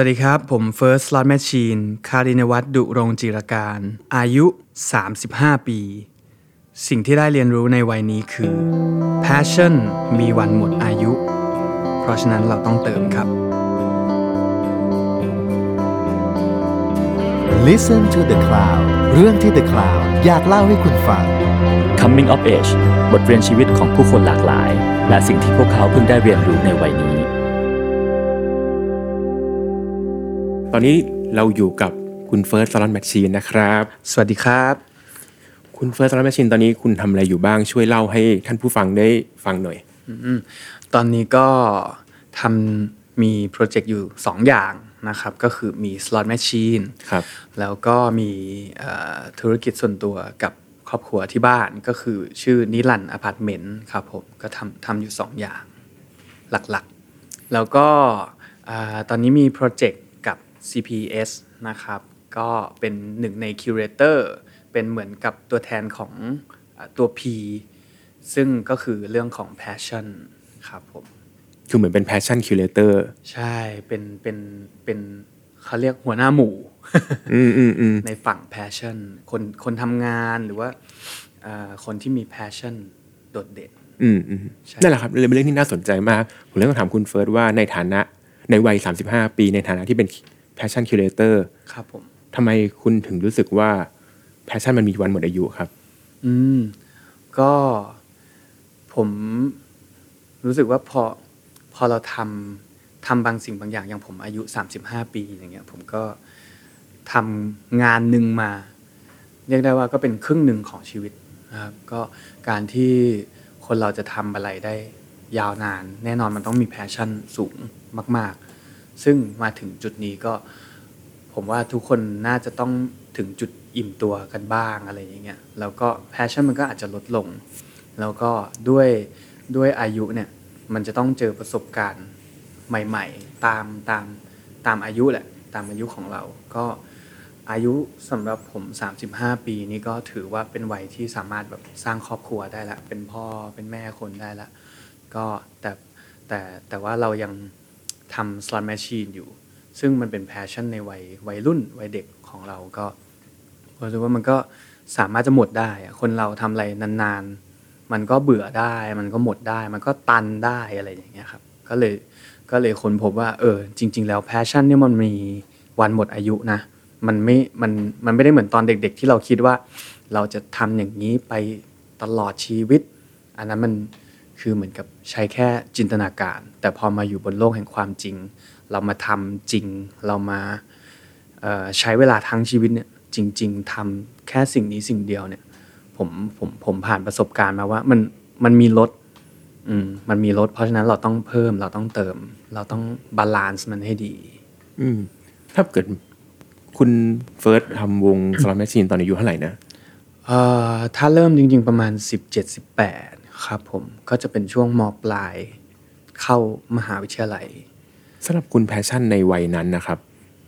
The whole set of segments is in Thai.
วัสดีครับ ผม First Slot Machine คารินวัตดุรงจิรการ อายุ 35 ปี สิ่งที่ได้เรียนรู้ในวัยนี้คือ passion มีวันหมดอายุ เพราะฉะนั้นเราต้องเติมครับ Listen to the Cloud เรื่องที่ The Cloud อยากเล่าให้คุณฟัง Coming of Age บทเรียนชีวิตของผู้คนหลากหลาย และสิ่งที่พวกเขาเพิ่งได้เรียนรู้ในวัยนี้ ตอนนี้เราอยู่กับคุณเฟิร์ส Slot Machine นะครับ สวัสดีครับ คุณเฟิร์ส Slot Machine ตอนนี้คุณทำอะไรอยู่บ้างช่วยเล่าให้ท่านผู้ฟังได้ฟังหน่อยตอนนี้ก็ทำมีโปรเจกต์อยู่ 2 อย่างนะครับ ก็คือมี slot machine ครับแล้วก็มีเอ่อธุรกิจส่วนตัวกับครอบครัวที่บ้านก็คือชื่อนิรันดร์อพาร์ตเมนต์ครับผมก็ทำทำอยู่ 2 อย่างหลักๆ แล้วก็อ่าตอนนี้มีโปรเจกต์กับ CPS นะครับ ก็เป็นหนึ่งใน curator เป็นเหมือนกับตัวแทนของอาตัว P ซึ่งก็คือเรื่องของ passion ครับผม คือเหมือนเป็น passion curator ใช่ เป็น เป็น เป็นเขาเรียกหัวหน้าหมู่อืมอืมอืมในฝั่ง passion คนคนทำงานหรือว่าเอ่อคนที่มี passion โดดเด่นอืมอืมใช่นั่นแหละครับเลยเป็นเรื่องที่น่าสนใจมาก ผมเลยต้องถามคุณเฟิร์สว่าในฐานะในวัย 35 ปีในฐานะที่เป็น passion curator ครับผมทำไมคุณถึงรู้สึกว่า passion มันมีวันหมดอายุครับ อืม ก็ผมรู้สึกว่าพอพอเราทำทำบางสิ่งบางอย่างอย่างผมอายุ 35 ปีอย่างเงี้ย ผมก็ทำงานหนึ่งมา เรียกได้ว่าก็เป็นครึ่งหนึ่งของชีวิตนะครับ ก็การที่คนเราจะทำอะไรได้ยาวนาน แน่นอนมันต้องมี passion สูงมาก ๆ ซึ่งมาถึงจุดนี้ก็ผมว่าทุกคนน่าจะต้องถึงจุดอิ่มตัวกันบ้างอะไรอย่างเงี้ยแล้วก็ passion มันก็อาจจะลดลง แล้วก็ด้วยด้วยอายุเนี่ยมันจะต้องเจอประสบการณ์ใหม่ ๆ ตามตามตามอายุแหละตามอายุของเรา ก็อายุสำหรับผม 35 ปีนี่ก็ถือว่าเป็นวัยที่สามารถแบบสร้างครอบครัวได้ละเป็นพ่อเป็นแม่คนได้ละก็แต่แต่แต่ว่าเรายัง ทำ slot machine อยู่ ซึ่งมันเป็นแพชชั่นในวัยวัยรุ่น วัยเด็กของเราก็รู้สึกว่ามันก็สามารถจะหมดได้คนเราทำอะไรนานๆ มันก็เบื่อได้ มันก็หมดได้ มันก็ตันได้อะไรอย่างเงี้ยครับ ก็เลยก็เลยค้นพบว่า เออ จริง ๆ แล้วแพชชั่นเนี่ยมันมีวันหมดอายุนะ มันไม่ มัน มันไม่ได้เหมือนตอนเด็ก ๆ ที่เราคิดว่า เราจะทำอย่างนี้ไปตลอดชีวิต อันนั้นมัน คือเหมือนกับใช้แค่จินตนาการ แต่พอมาอยู่บนโลกแห่งความจริง เรามาทำจริง เรามาเอ่อใช้เวลาทั้งชีวิตเนี่ยจริง ๆทำแค่สิ่งนี้สิ่งเดียวเนี่ยผมผมผมผ่านประสบการณ์มาว่ามันมันมีลดอืมมันมีลดเพราะฉะนั้นเราต้องเพิ่มเราต้องเติม เราต้อง balance มันให้ดี อืมถ้าเกิดคุณเฟิร์สทำวง slot machine ตอนอายุเท่าไหร่นะเอ่อถ้าเริ่มจริง ๆ ประมาณ 17-18 ครับผมก็จะเป็นช่วงมปลาย เข้ามหาวิทยาลัยสำหรับคุณ passion ในวัยนั้นนะครับ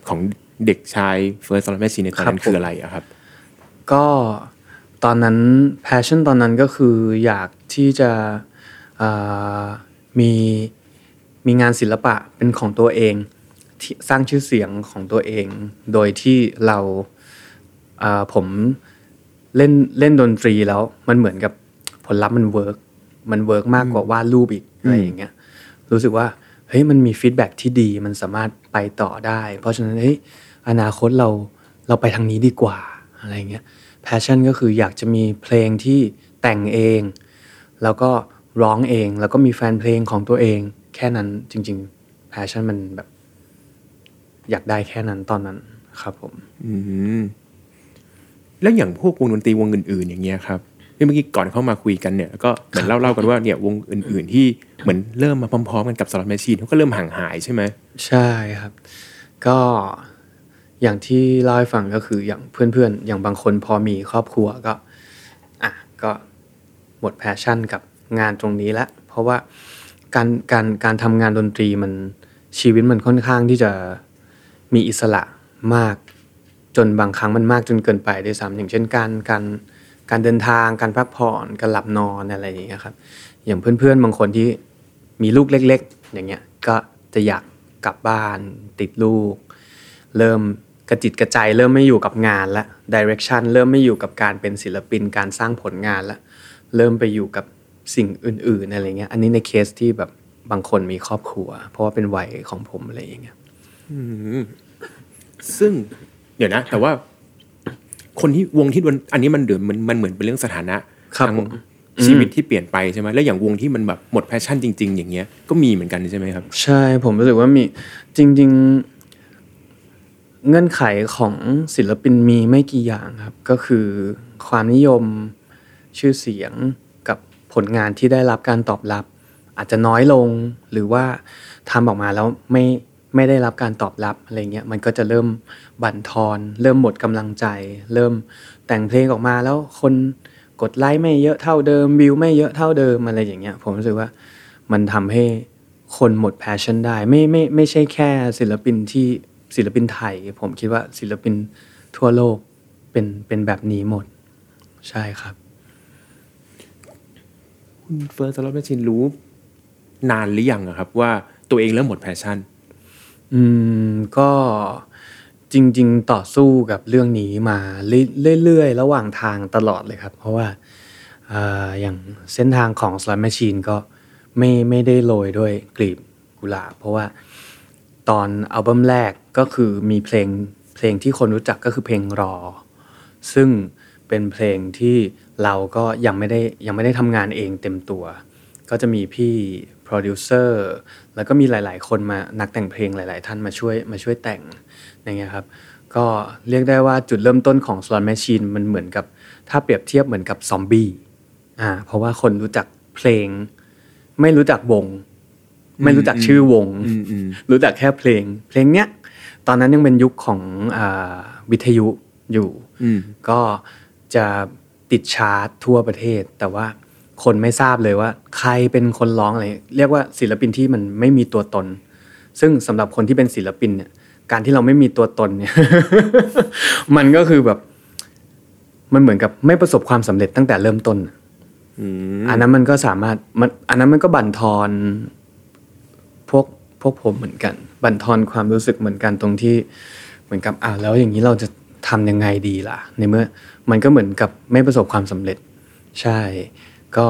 ของเด็กชายเฟิร์ส Slot Machine ในตอนนั้นครับผมคืออะไรอะครับ ก็ตอนนั้น passion ตอนนั้นก็คืออยากที่จะเอ่อมีมีงานศิลปะเป็นของตัวเองที่สร้างชื่อเสียงของตัวเอง โดยที่เราเอ่อผมเล่นเล่นดนตรีแล้วมันเหมือนกับ ผลลัพธ์มัน work มัน work มากกว่าวาดรูปอีกอะไรอย่างเงี้ยรู้สึกว่าเฮ้ยมันมี feedback ที่ดีมันสามารถไปต่อได้ เพราะฉะนั้นเฮ้ยอนาคตเราเราไปทางนี้ดีกว่าอะไรเงี้ย passion ก็คืออยากจะมีเพลงที่แต่งเอง แล้วก็ร้องเอง แล้วก็มีแฟนเพลงของตัวเอง แค่นั้นจริงๆ passion มันแบบ อยากได้แค่นั้นตอนนั้นครับผม อืมแล้วอย่างพวกวงดนตรีวงอื่น ๆ อย่างเงี้ยครับ ที่เมื่อกี้ก่อนเข้ามาคุยกันเนี่ยก็เหมือนเล่าเล่ากันว่าเนี่ยวงอื่น ๆ ที่เหมือนเริ่มมาพร้อม ๆ กันกับ Slot Machine เขาก็เริ่มห่างหายใช่ไหมใช่ครับ ก็อย่างที่เล่าให้ฟังก็คืออย่างเพื่อนๆ อย่างบางคนพอมีครอบครัวก็อะก็หมด passion กับงานตรงนี้แล้วเพราะว่าการการการทำงานดนตรีมันชีวิตมันค่อนข้างที่จะมีอิสระมากจนบางครั้งมันมากจนเกินไปด้วยซ้ำอย่างเช่นการการ การเดินทางการพักผ่อนการหลับนอนอะไรอย่างเงี้ยครับ อย่างเพื่อนๆบางคนที่มีลูกเล็ก ๆ อย่างเงี้ยก็จะอยากกลับบ้านติดลูก เริ่มกระจิตกระใจเริ่มไม่อยู่กับงานละดิเรกชันเริ่มไม่อยู่กับการเป็นศิลปินการสร้างผลงานละเริ่มไปอยู่กับสิ่งอื่น ๆอะไรเงี้ย อันนี้ในเคสที่แบบบางคนมีครอบครัว เพราะว่าเป็นวัยของผมอะไรอย่างเงี้ยซึ่ง เดี๋ยวนะ แต่ว่า คนที่วงที่มันอันนี้มันเดือดมันมันเหมือนเป็นเรื่องสถานะครับทางผมชีวิตที่เปลี่ยนไปใช่ไหมแล้วอย่างวงที่มันแบบหมด passion จริง ๆ อย่างเงี้ยก็มีเหมือนกันใช่ไหมครับ ใช่ผมรู้สึกว่ามีจริง ๆ เงื่อนไขของศิลปินมีไม่กี่อย่างครับ ก็คือความนิยมชื่อเสียงกับผลงานที่ได้รับการตอบรับ อาจจะน้อยลงหรือว่าทำออกมาแล้วไม่ ไม่ได้รับการตอบรับอะไรเงี้ยมันก็จะเริ่มบั่นทอน เริ่มหมดกำลังใจ เริ่มแต่งเพลงออกมาแล้วคนกดไลค์ไม่เยอะเท่าเดิมวิวไม่เยอะเท่าเดิมอะไรอย่างเงี้ยผมรู้สึกว่ามันทำให้คนหมด passion ได้ไม่ไม่ไม่ใช่แค่ศิลปินที่ศิลปินไทย ผมคิดว่าศิลปินทั่วโลกเป็นเป็นแบบนี้หมด ใช่ครับ คุณเฟิร์ส Slot Machine รู้นานหรือยังอะครับว่าตัวเองเริ่มหมด passion อืมก็จริง ๆ ต่อสู้กับเรื่องนี้มาเรื่อยๆ ระหว่างทางตลอดเลยครับ เพราะว่าอย่างเส้นทางของ Slot Machine ก็ไม่ไม่ได้โรยด้วยกลีบกุหลาบเพราะว่าตอนอัลบั้มแรกก็คือมีเพลงเพลงที่คนรู้จักก็คือเพลงรอ ซึ่งเป็นเพลงที่เราก็ยังไม่ได้ยังไม่ได้ทำงานเองเต็มตัว ก็จะมีพี่ โปรดิวเซอร์แล้วก็มีหลาย ๆ คนมานักแต่งเพลงหลาย ๆ ท่านมาช่วยมาช่วยแต่งอย่างเงี้ยครับก็เรียกได้ว่าจุดเริ่มต้นของ Slot Machine มันเหมือนกับถ้าเปรียบเทียบเหมือนกับซอมบี้อ่าเพราะว่าคนรู้จักเพลง ไม่รู้จักวง ไม่รู้จักชื่อวงอืมอืมรู้จักแค่เพลง เพลงเนี้ยตอนนั้นยังเป็นยุคของอาวิทยุอยู่อืมก็จะติดชาร์ตทั่วประเทศ แต่ว่า คนไม่ทราบเลยว่า ใครเป็นคนร้องอะไรเรียกว่าศิลปินที่มันไม่มีตัวตน ซึ่งสำหรับคนที่เป็นศิลปินเนี่ย การที่เราไม่มีตัวตนเนี่ย มันก็คือแบบ มันเหมือนกับไม่ประสบความสำเร็จตั้งแต่เริ่มต้นอืมอันนั้นมันก็สามารถมันอันนั้นมันก็บั่นทอนพวกพวกผมเหมือนกัน บั่นทอนความรู้สึกเหมือนกันตรงที่ เหมือนกับอ่าแล้วอย่างนี้เราจะทำยังไงดีล่ะ ในเมื่อ มันก็เหมือนกับไม่ประสบความสำเร็จ ใช่ ก็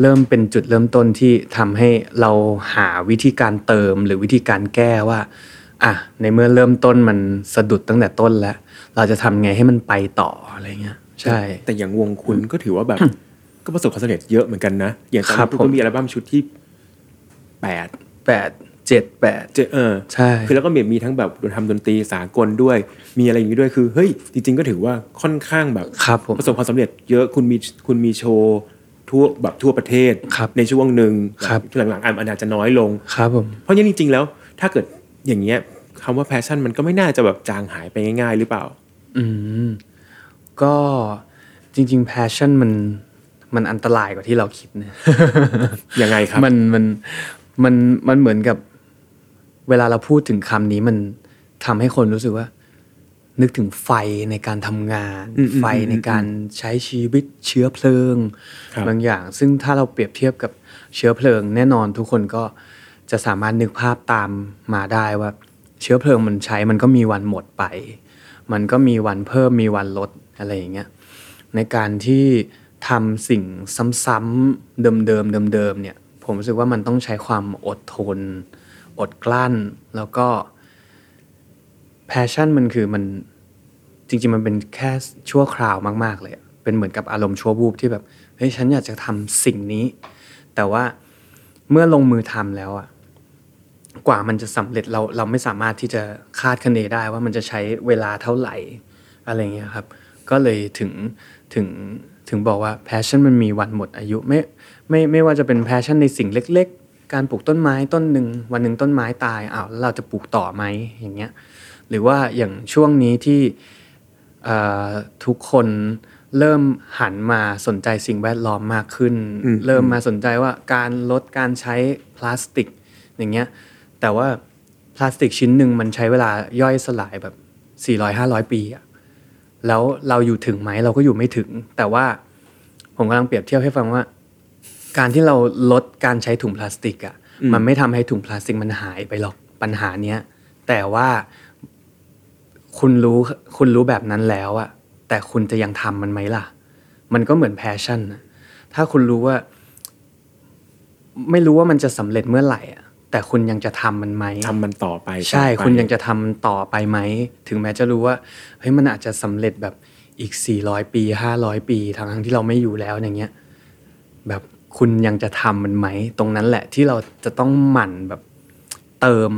เริ่มเป็นจุดเริ่มต้นที่ทำให้เราหาวิธีการเติมหรือวิธีการแก้ว่าอะในเมื่อเริ่มต้นมันสะดุดตั้งแต่ต้นแล้ว เราจะทำไงให้มันไปต่ออะไรเงี้ยใช่ แต่อย่างวงคุณก็ถือว่าแบบ ก็ประสบความสำเร็จเยอะเหมือนกันนะ อย่างตอนครันี้บคุณผมก็มีอัลบั้มชุดที่แปดแปดเจ็ดแปดเจเออใช่คือแล้วก็มีมีทั้งแบบทำดนตรีสากลด้วย มีอะไรอย่างนี้ด้วยคือเฮ้ยจริง ๆ ก็ถือว่าค่อนข้างแบบครับผมประสบความสำเร็จเยอะคุณมีคุณมีโชว์ ทั่วแบบทั่วประเทศครับในช่วงหนึ่งครับหลังๆอันอาจจะน้อยลงครับผมเพราะงั้นจริงๆแล้ว ถ้าเกิดอย่างเงี้ยคำว่าแพชชั่นมันก็ไม่น่าจะแบบจางหายไปง่าย ๆ หรือเปล่า อืมก็จริงๆ passion มันมันอันตรายกว่าที่เราคิดนะยังไงครับมันมันมันมันเหมือนกับ เวลาเราพูดถึงคำนี้มันทำให้คนรู้สึกว่า นึกถึงไฟในการทำงานอืมอืมไฟในการใช้ชีวิตเชื้อเพลิงครับบางอย่าง ซึ่งถ้าเราเปรียบเทียบกับเชื้อเพลิง แน่นอนทุกคนก็จะสามารถนึกภาพตามมาได้ว่า เชื้อเพลิงมันใช้มันก็มีวันหมดไป มันก็มีวันเพิ่มมีวันลดอะไรอย่างเงี้ยในการที่ทำสิ่งซ้ำๆเดิมๆเดิมๆเนี่ย ผมรู้สึกว่ามันต้องใช้ความอดทน อดกลั้นแล้วก็ passion มันคือมันจริง ๆ มันเป็นแค่ชั่วคราวมาก ๆ เลยเป็นเหมือนกับอารมณ์ชั่ววูบที่แบบเฮ้ยฉันอยากจะทำสิ่งนี้ แต่ว่าเมื่อลงมือทำแล้วอะกว่ามันจะสำเร็จเราเราไม่สามารถที่จะคาดคะเนได้ว่ามันจะใช้เวลาเท่าไหร่อะไรเงี้ยครับ ก็เลยถึงถึงถึงบอกว่า passion มันมีวันหมดอายุไม่ไม่ไม่ว่าจะเป็น passion ในสิ่งเล็ก ๆ การปลูกต้นไม้ต้นหนึ่งวันหนึ่งต้นไม้ตายอ้าวแล้วเราจะปลูกต่อไหมอย่างเงี้ย หรือว่าอย่างช่วงนี้ที่เอ่อทุกคนเริ่มหันมาสนใจสิ่งแวดล้อมมากขึ้นอืมเริ่มมาสนใจว่าการลดการใช้พลาสติกอย่างเงี้ยแต่ว่าพลาสติกชิ้นหนึ่งมันใช้เวลาย่อยสลายแบบ 400-500 ปีอะแล้วเราอยู่ถึงไหมเราก็อยู่ไม่ถึง แต่ว่าผมกำลังเปรียบเทียบให้ฟังว่า การที่เราลดการใช้ถุงพลาสติกอะอืมมันไม่ทำให้ถุงพลาสติกมันหายไปหรอกปัญหาเนี้ยแต่ว่า คุณรู้คุณรู้แบบนั้นแล้วอะแต่คุณจะยังทำมันไหมล่ะ มันก็เหมือนแพชชั่นนะถ้าคุณรู้ว่า ไม่รู้ว่ามันจะสำเร็จเมื่อไหร่อะแต่คุณยังจะทำมันไหมทำมันต่อไป ใช่ต่อไปคุณยังจะทำมันต่อไปไหม ถึงแม้จะรู้ว่าเฮ้ยมันอาจจะสำเร็จแบบอีก400ปี500ปีทั้งๆที่เราไม่อยู่แล้วอย่างเงี้ย แบบคุณยังจะทำมันไหม ตรงนั้นแหละที่เราจะต้องหมั่นแบบเติม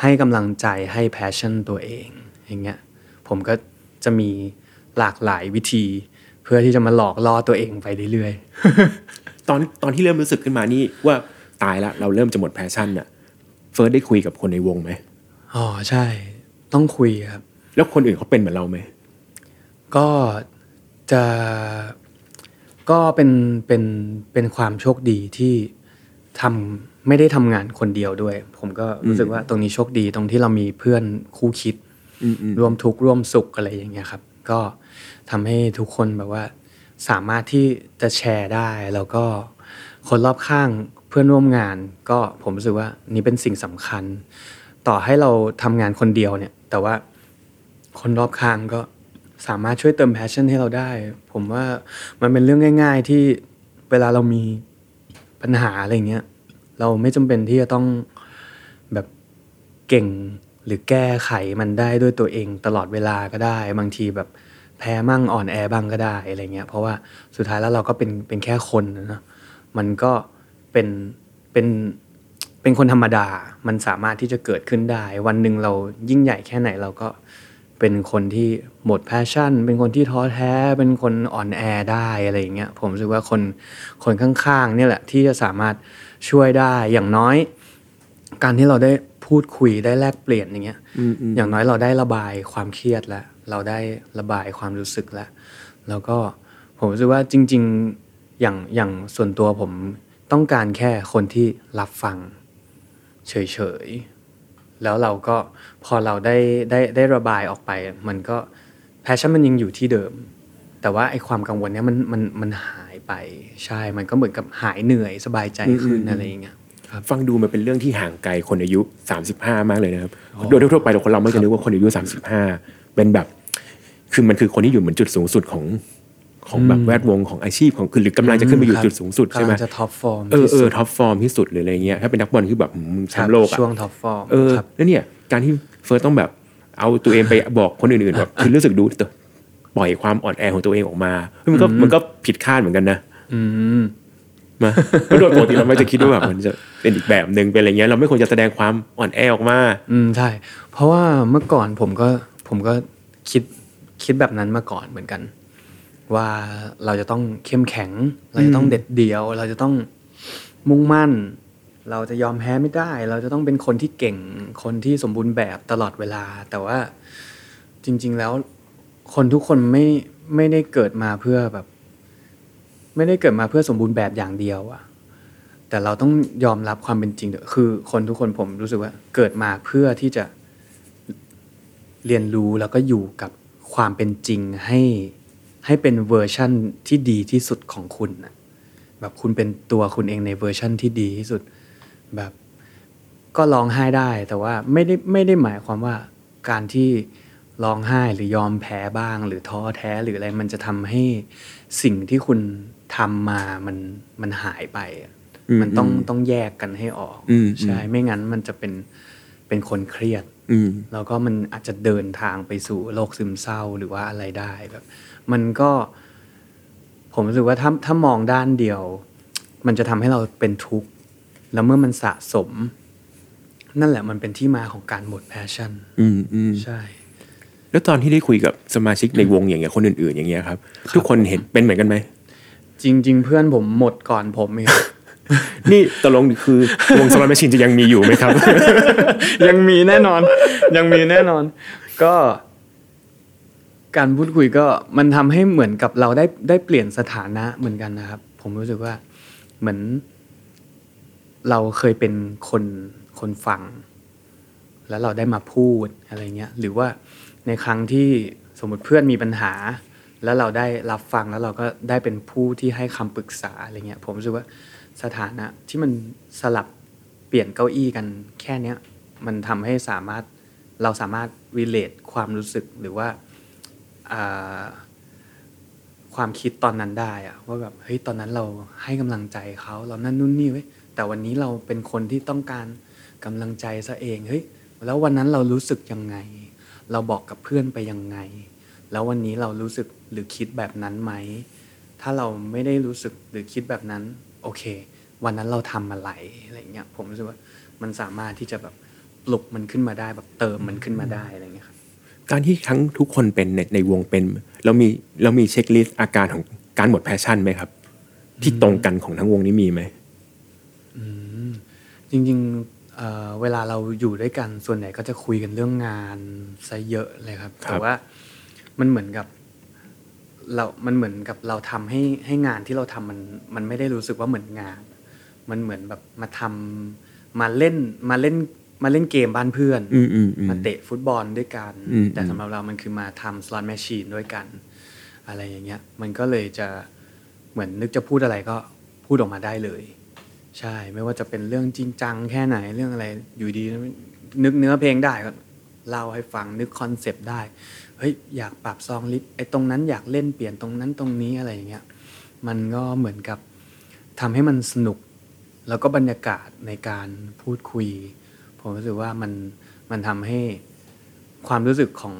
ให้กำลังใจให้ passion ตัวเอง อย่างเงี้ยผมก็จะมีหลากหลายวิธี เพื่อที่จะมาหลอกล่อตัวเองไปเรื่อยตอนตอนที่เริ่มรู้สึกขึ้นมานี่ว่าตายละเราเริ่มจะหมด passion เนี่ยเฟิร์สได้คุยกับคนในวงไหมๆอ๋อใช่ ต้องคุยครับ แล้วคนอื่นเขาเป็นเหมือนเราไหมก็จะก็เป็นเป็นเป็นความโชคดีที่ทำไม่ได้ทำงานคนเดียวด้วย ผมก็รู้สึกว่าตรงนี้โชคดีตรงที่เรามีเพื่อนคู่คิดอืมอืม ร่วมทุกข์ร่วมสุขอะไรอย่างเงี้ยครับ ก็ทำให้ทุกคนแบบว่า สามารถที่จะแชร์ได้ แล้วก็คนรอบข้างเพื่อนร่วมงาน ก็ผมรู้สึกว่านี่เป็นสิ่งสำคัญ ต่อให้เราทำงานคนเดียวเนี่ย แต่ว่าคนรอบข้างก็สามารถช่วยเติม passion ให้เราได้ ผมว่ามันเป็นเรื่องง่าย ๆ ที่เวลาเรามีปัญหาอะไรเงี้ย เราไม่จำเป็นที่จะต้องแบบเก่ง หรือแก้ไขมันได้ด้วยตัวเองตลอดเวลาก็ได้ บางทีแบบแพ้มั่งอ่อนแอมั่งก็ได้อะไรเงี้ยเพราะว่าสุดท้ายแล้วเราก็เป็นเป็นแค่คนนะมันก็เป็นเป็นเป็นคนธรรมดา มันสามารถที่จะเกิดขึ้นได้ วันหนึ่งเรายิ่งใหญ่แค่ไหนเราก็เป็นคนที่หมดแพชชั่น เป็นคนที่ท้อแท้ เป็นคนอ่อนแอได้อะไรอย่างเงี้ย ผมรู้สึกว่าคนคนข้างๆเนี่ยแหละที่จะสามารถช่วยได้อย่างน้อย การที่เราได้ พูดคุยได้แลกเปลี่ยนอย่างเงี้ยอืมอืมอย่างน้อยเราได้ระบายความเครียดแล้วเราได้ระบายความรู้สึกแล้วแล้วก็ผมรู้สึกว่าจริง ๆอย่างอย่างส่วนตัวผมต้องการแค่คนที่รับฟัง เฉยๆแล้วเราก็พอเราได้ได้ได้ระบายออกไป มันก็แพชชั่นมันยังอยู่ที่เดิม แต่ว่าไอ้ความกังวลเนี้ยมันมันมันหายไปใช่ มันก็เหมือนกับหายเหนื่อยสบายใจขึ้นอะไรอย่างเงี้ย ฟังดูมันเป็นเรื่องที่ห่างไกลคนอายุ 35 มากเลยนะครับ โดยทั่วๆไปเราคนเราไม่จะนึกว่าคนอายุ 35 เป็นแบบ คือมันคือคนที่อยู่เหมือนจุดสูงสุดของของแบบแวดวงของอาชีพของคือหรือกำลังจะขึ้นไปอยู่ครับจุดสูงสุดใช่ไหมกำลังจะ top form เออที่เอสุดยอด top form ที่สุดหรืออะไรเงี้ยถ้าเป็นนักบอลคือแบบหืมแชมป์โลกอะช่วง top form เออครับแล้วเนี่ยการที่เฟิร์สต้องแบบเอาตัวเองไปบอกคนอื่นๆแบบคือรู้สึกดูปล่อยความอ่อนแอของตัวเองออกมาเฮ้ยมันก็มันก็ผิดคาดเหมือนกันนะ อื มมาเพราะโดยปกติเราไม่จะคิดว่าแบบมันจะเป็นอีกแบบหนึ่งเป็นอะไรเงี้ยเราไม่ควรจะแสดงความอ่อนแอออกมา อืมใช่ เพราะว่าเมื่อก่อนผมก็ผมก็คิดคิดแบบนั้นมาก่อนเหมือนกัน ว่าเราจะต้องเข้มแข็ง เราจะต้องเด็ดเดี่ยว เราจะต้องมุ่งมั่น เราจะยอมแพ้ไม่ได้ เราจะต้องเป็นคนที่เก่งคนที่สมบูรณ์แบบตลอดเวลา แต่ว่าจริง ๆ แล้วคนทุกคนไม่ไม่ได้เกิดมาเพื่อแบบ ไม่ได้เกิดมาเพื่อสมบูรณ์แบบอย่างเดียวอะแต่เราต้องยอมรับความเป็นจริงด้วยคือ คนทุกคนผมรู้สึกว่าเกิดมาเพื่อที่จะเรียนรู้แล้วก็อยู่กับความเป็นจริงให้ให้เป็นเวอร์ชั่นที่ดีที่สุดของคุณนะแบบคุณเป็นตัวคุณเองในเวอร์ชั่นที่ดีที่สุด แบบก็ร้องไห้ได้แต่ว่าไม่ได้ไม่ได้หมายความว่าการที่ร้องไห้หรือยอมแพ้บ้าง หรือท้อแท้หรืออะไรมันจะทำให้สิ่งที่คุณ ทำมามันมันหายไปอะอืมมันต้องอืมต้องแยกกันให้ออกอืมใช่ไม่งั้นมันจะเป็นเป็นคนเครียดอืมแล้วก็มันอาจจะเดินทางไปสู่โรคซึมเศร้าหรือว่าอะไรได้แบบ มันก็ ผมรู้สึกว่าถ้าถ้ามองด้านเดียว มันจะทำให้เราเป็นทุกข์ แล้วเมื่อมันสะสม นั่นแหละมันเป็นที่มาของการหมด passion อืมอืมใช่ แล้วตอนที่ได้คุยกับสมาชิกในวงอย่างเงี้ยคนอื่น ๆ อย่างเงี้ยครับ ทุกคนเห็นเป็นเหมือนกันไหม จริง ๆ เพื่อนผมหมดก่อนผมอีกนี่ตกลงคือวง Slot Machine จะยังมีอยู่ไหมครับ ยังมีแน่นอน ยังมีแน่นอน ก็ การพูดคุยก็มันทำให้เหมือนกับเราได้ได้เปลี่ยนสถานะเหมือนกันนะครับ ผมรู้สึกว่าเหมือน เราเคยเป็นคนคนฟัง แล้วเราได้มาพูดอะไรเงี้ย หรือว่าในครั้งที่สมมติเพื่อนมีปัญหา แล้วเราได้รับฟังแล้วเราก็ได้เป็นผู้ที่ให้คำปรึกษาอะไรเงี้ยผมรู้สึกว่าสถานะที่มันสลับเปลี่ยนเก้าอี้กันแค่เนี้ยมันทำให้สามารถเราสามารถ relate ความรู้สึกหรือว่าความคิดตอนนั้นได้อะว่าแบบเฮ้ยตอนนั้นเราให้กำลังใจเขาเรานั่นนู่นนี่เว้ยแต่วันนี้เราเป็นคนที่ต้องการกำลังใจซะเองเฮ้ยแล้ววันนั้นเรารู้สึกยังไง เราบอกกับเพื่อนไปยังไง แล้ววันนี้เรารู้สึก หรือคิดแบบนั้นไหม ถ้าเราไม่ได้รู้สึกหรือคิดแบบนั้น โอเค วันนั้นเราทำอะไรอะไรเงี้ยผมรู้สึกว่ามันสามารถที่จะแบบปลุกมันขึ้นมาได้แบบเติมมันขึ้นมาได้อะไรเงี้ยครับการที่ทั้งทุกคนเป็นในในวงเป็นเรามีเรามี checklist อาการของการหมด passion ไหมครับ ที่ตรงกันของทั้งวงนี้มีไหมจริงๆเอ่อเวลาเราอยู่ด้วยกันส่วนใหญ่ก็จะคุยกันเรื่องงานซะเยอะเลยครับครับแต่ว่ามันเหมือนกับ เรา มันเหมือนกับเราทำให้ให้งานที่เราทำมันมันไม่ได้รู้สึกว่าเหมือนงาน มันเหมือนแบบมาทำมาเล่นมาเล่นมาเล่นเกมบ้านเพื่อนอืมอืมอืมมาเตะฟุตบอลด้วยกันอืมแต่สำหรับเรามันคือมาทำ Slot Machine ด้วยกัน อะไรอย่างเงี้ย มันก็เลยจะเหมือนนึกจะพูดอะไรก็พูดออกมาได้เลย ใช่ ไม่ว่าจะเป็นเรื่องจริงจังแค่ไหนเรื่องอะไรอยู่ดี นึกเนื้อเพลงได้ก็เล่าให้ฟังนึกคอนเซปต์ได้ เฮ้ยอยากปรับ song list ไอ้ตรงนั้นอยากเล่นเปลี่ยนตรงนั้นตรงนี้อะไรอย่างเงี้ยมันก็เหมือนกับทำให้มันสนุก แล้วก็บรรยากาศในการพูดคุย ผมรู้สึกว่ามันมันทำให้ความรู้สึกของ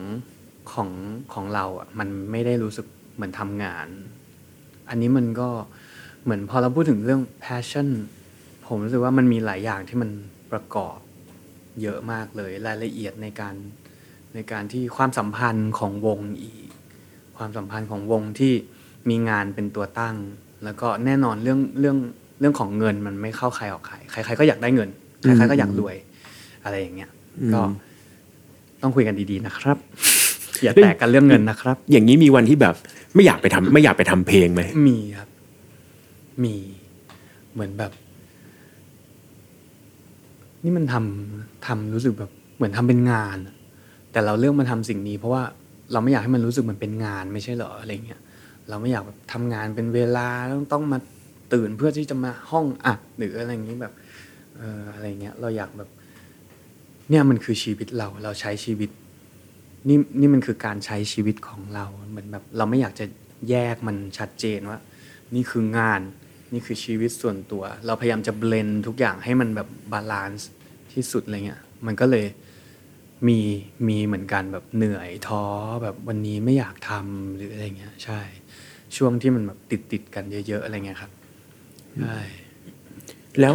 ของของเราอะมันไม่ได้รู้สึกเหมือนทำงาน อันนี้มันก็เหมือนพอเราพูดถึงเรื่อง passion ผมรู้สึกว่ามันมีหลายอย่างที่มันประกอบเยอะมากเลยรายละเอียดในการ ในการที่ความสัมพันธ์ของวงอีก ความสัมพันธ์ของวงที่มีงานเป็นตัวตั้ง แล้วก็แน่นอนเรื่องเรื่องเรื่องของเงินมันไม่เข้าใครออกใครใคร ๆ ก็อยากได้เงินใครๆก็อยากรวย อะไรอย่างเงี้ยก็ต้องคุยกันดีๆนะครับ อย่าแตกกันเรื่องเงินนะครับ อย่างนี้มีวันที่แบบ ไม่อยากไปทำไม่อยากไปทำเพลงไหมมีครับ มีเหมือนแบบ นี่มันทำทำรู้สึกแบบ เหมือนทำเป็นงานอะ แต่เราเลือกมาทำสิ่งนี้ เพราะว่าเราไม่อยากให้มันรู้สึกเหมือนเป็นงานไม่ใช่เหรออะไรเงี้ยเราไม่อยากแบบทำงานเป็นเวลาต้องต้องมาตื่นเพื่อที่จะมาห้องอัดหรืออะไรอย่างนี้แบบเอออะไรเงี้ยเราอยากแบบเนี่ยมันคือชีวิตเราเราใช้ชีวิตนี่นี่มันคือการใช้ชีวิตของเราเหมือนแบบ เราไม่อยากจะแยกมันชัดเจนว่า นี่คืองานนี่คือชีวิตส่วนตัว เราพยายามจะ blend ทุกอย่างให้มันแบบ balanceที่สุดอะไรเงี้ยมันก็เลย มีมีเหมือนกันแบบเหนื่อยท้อแบบวันนี้ไม่อยากทำหรืออะไรเงี้ย ใช่ ช่วงที่มันแบบติดติดๆกันเยอะๆอะไรเงี้ยครับใช่แล้ว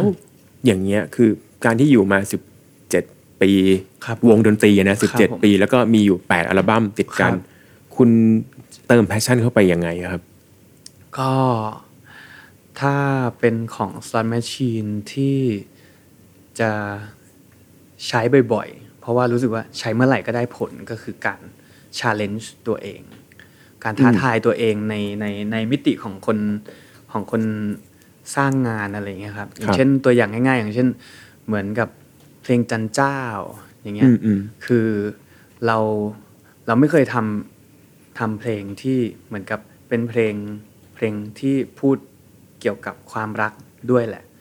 อย่างเงี้ยคือการที่อยู่มาสิบเจ็ดปีครับวงดนตรีอะนะคสิรับบเจ็ดผมปี แล้วก็มีอยู่แปดอัลบั้มติดกันครับคุณเติมแพชชั่นเข้าไปยังไงครับ ก็ถ้าเป็นของ slot machine ที่จะใช้บ่อยๆ เพราะว่ารู้สึกว่าใช้เมื่อไหร่ก็ได้ผลก็คือการ challenge ตัวเอง การท้าทายตัวเองในในในมิติของคนของคนสร้างงานอะไรอย่างเงี้ยครับอย่างเช่นตัวอย่างง่าย ๆ อย่างเช่นเหมือนกับเพลงจันเจ้าอย่างเงี้ยอืมอืมคือเราเราไม่เคยทำทำเพลงที่เหมือนกับเป็นเพลงเพลงที่พูดเกี่ยวกับความรักด้วยแหละอ่า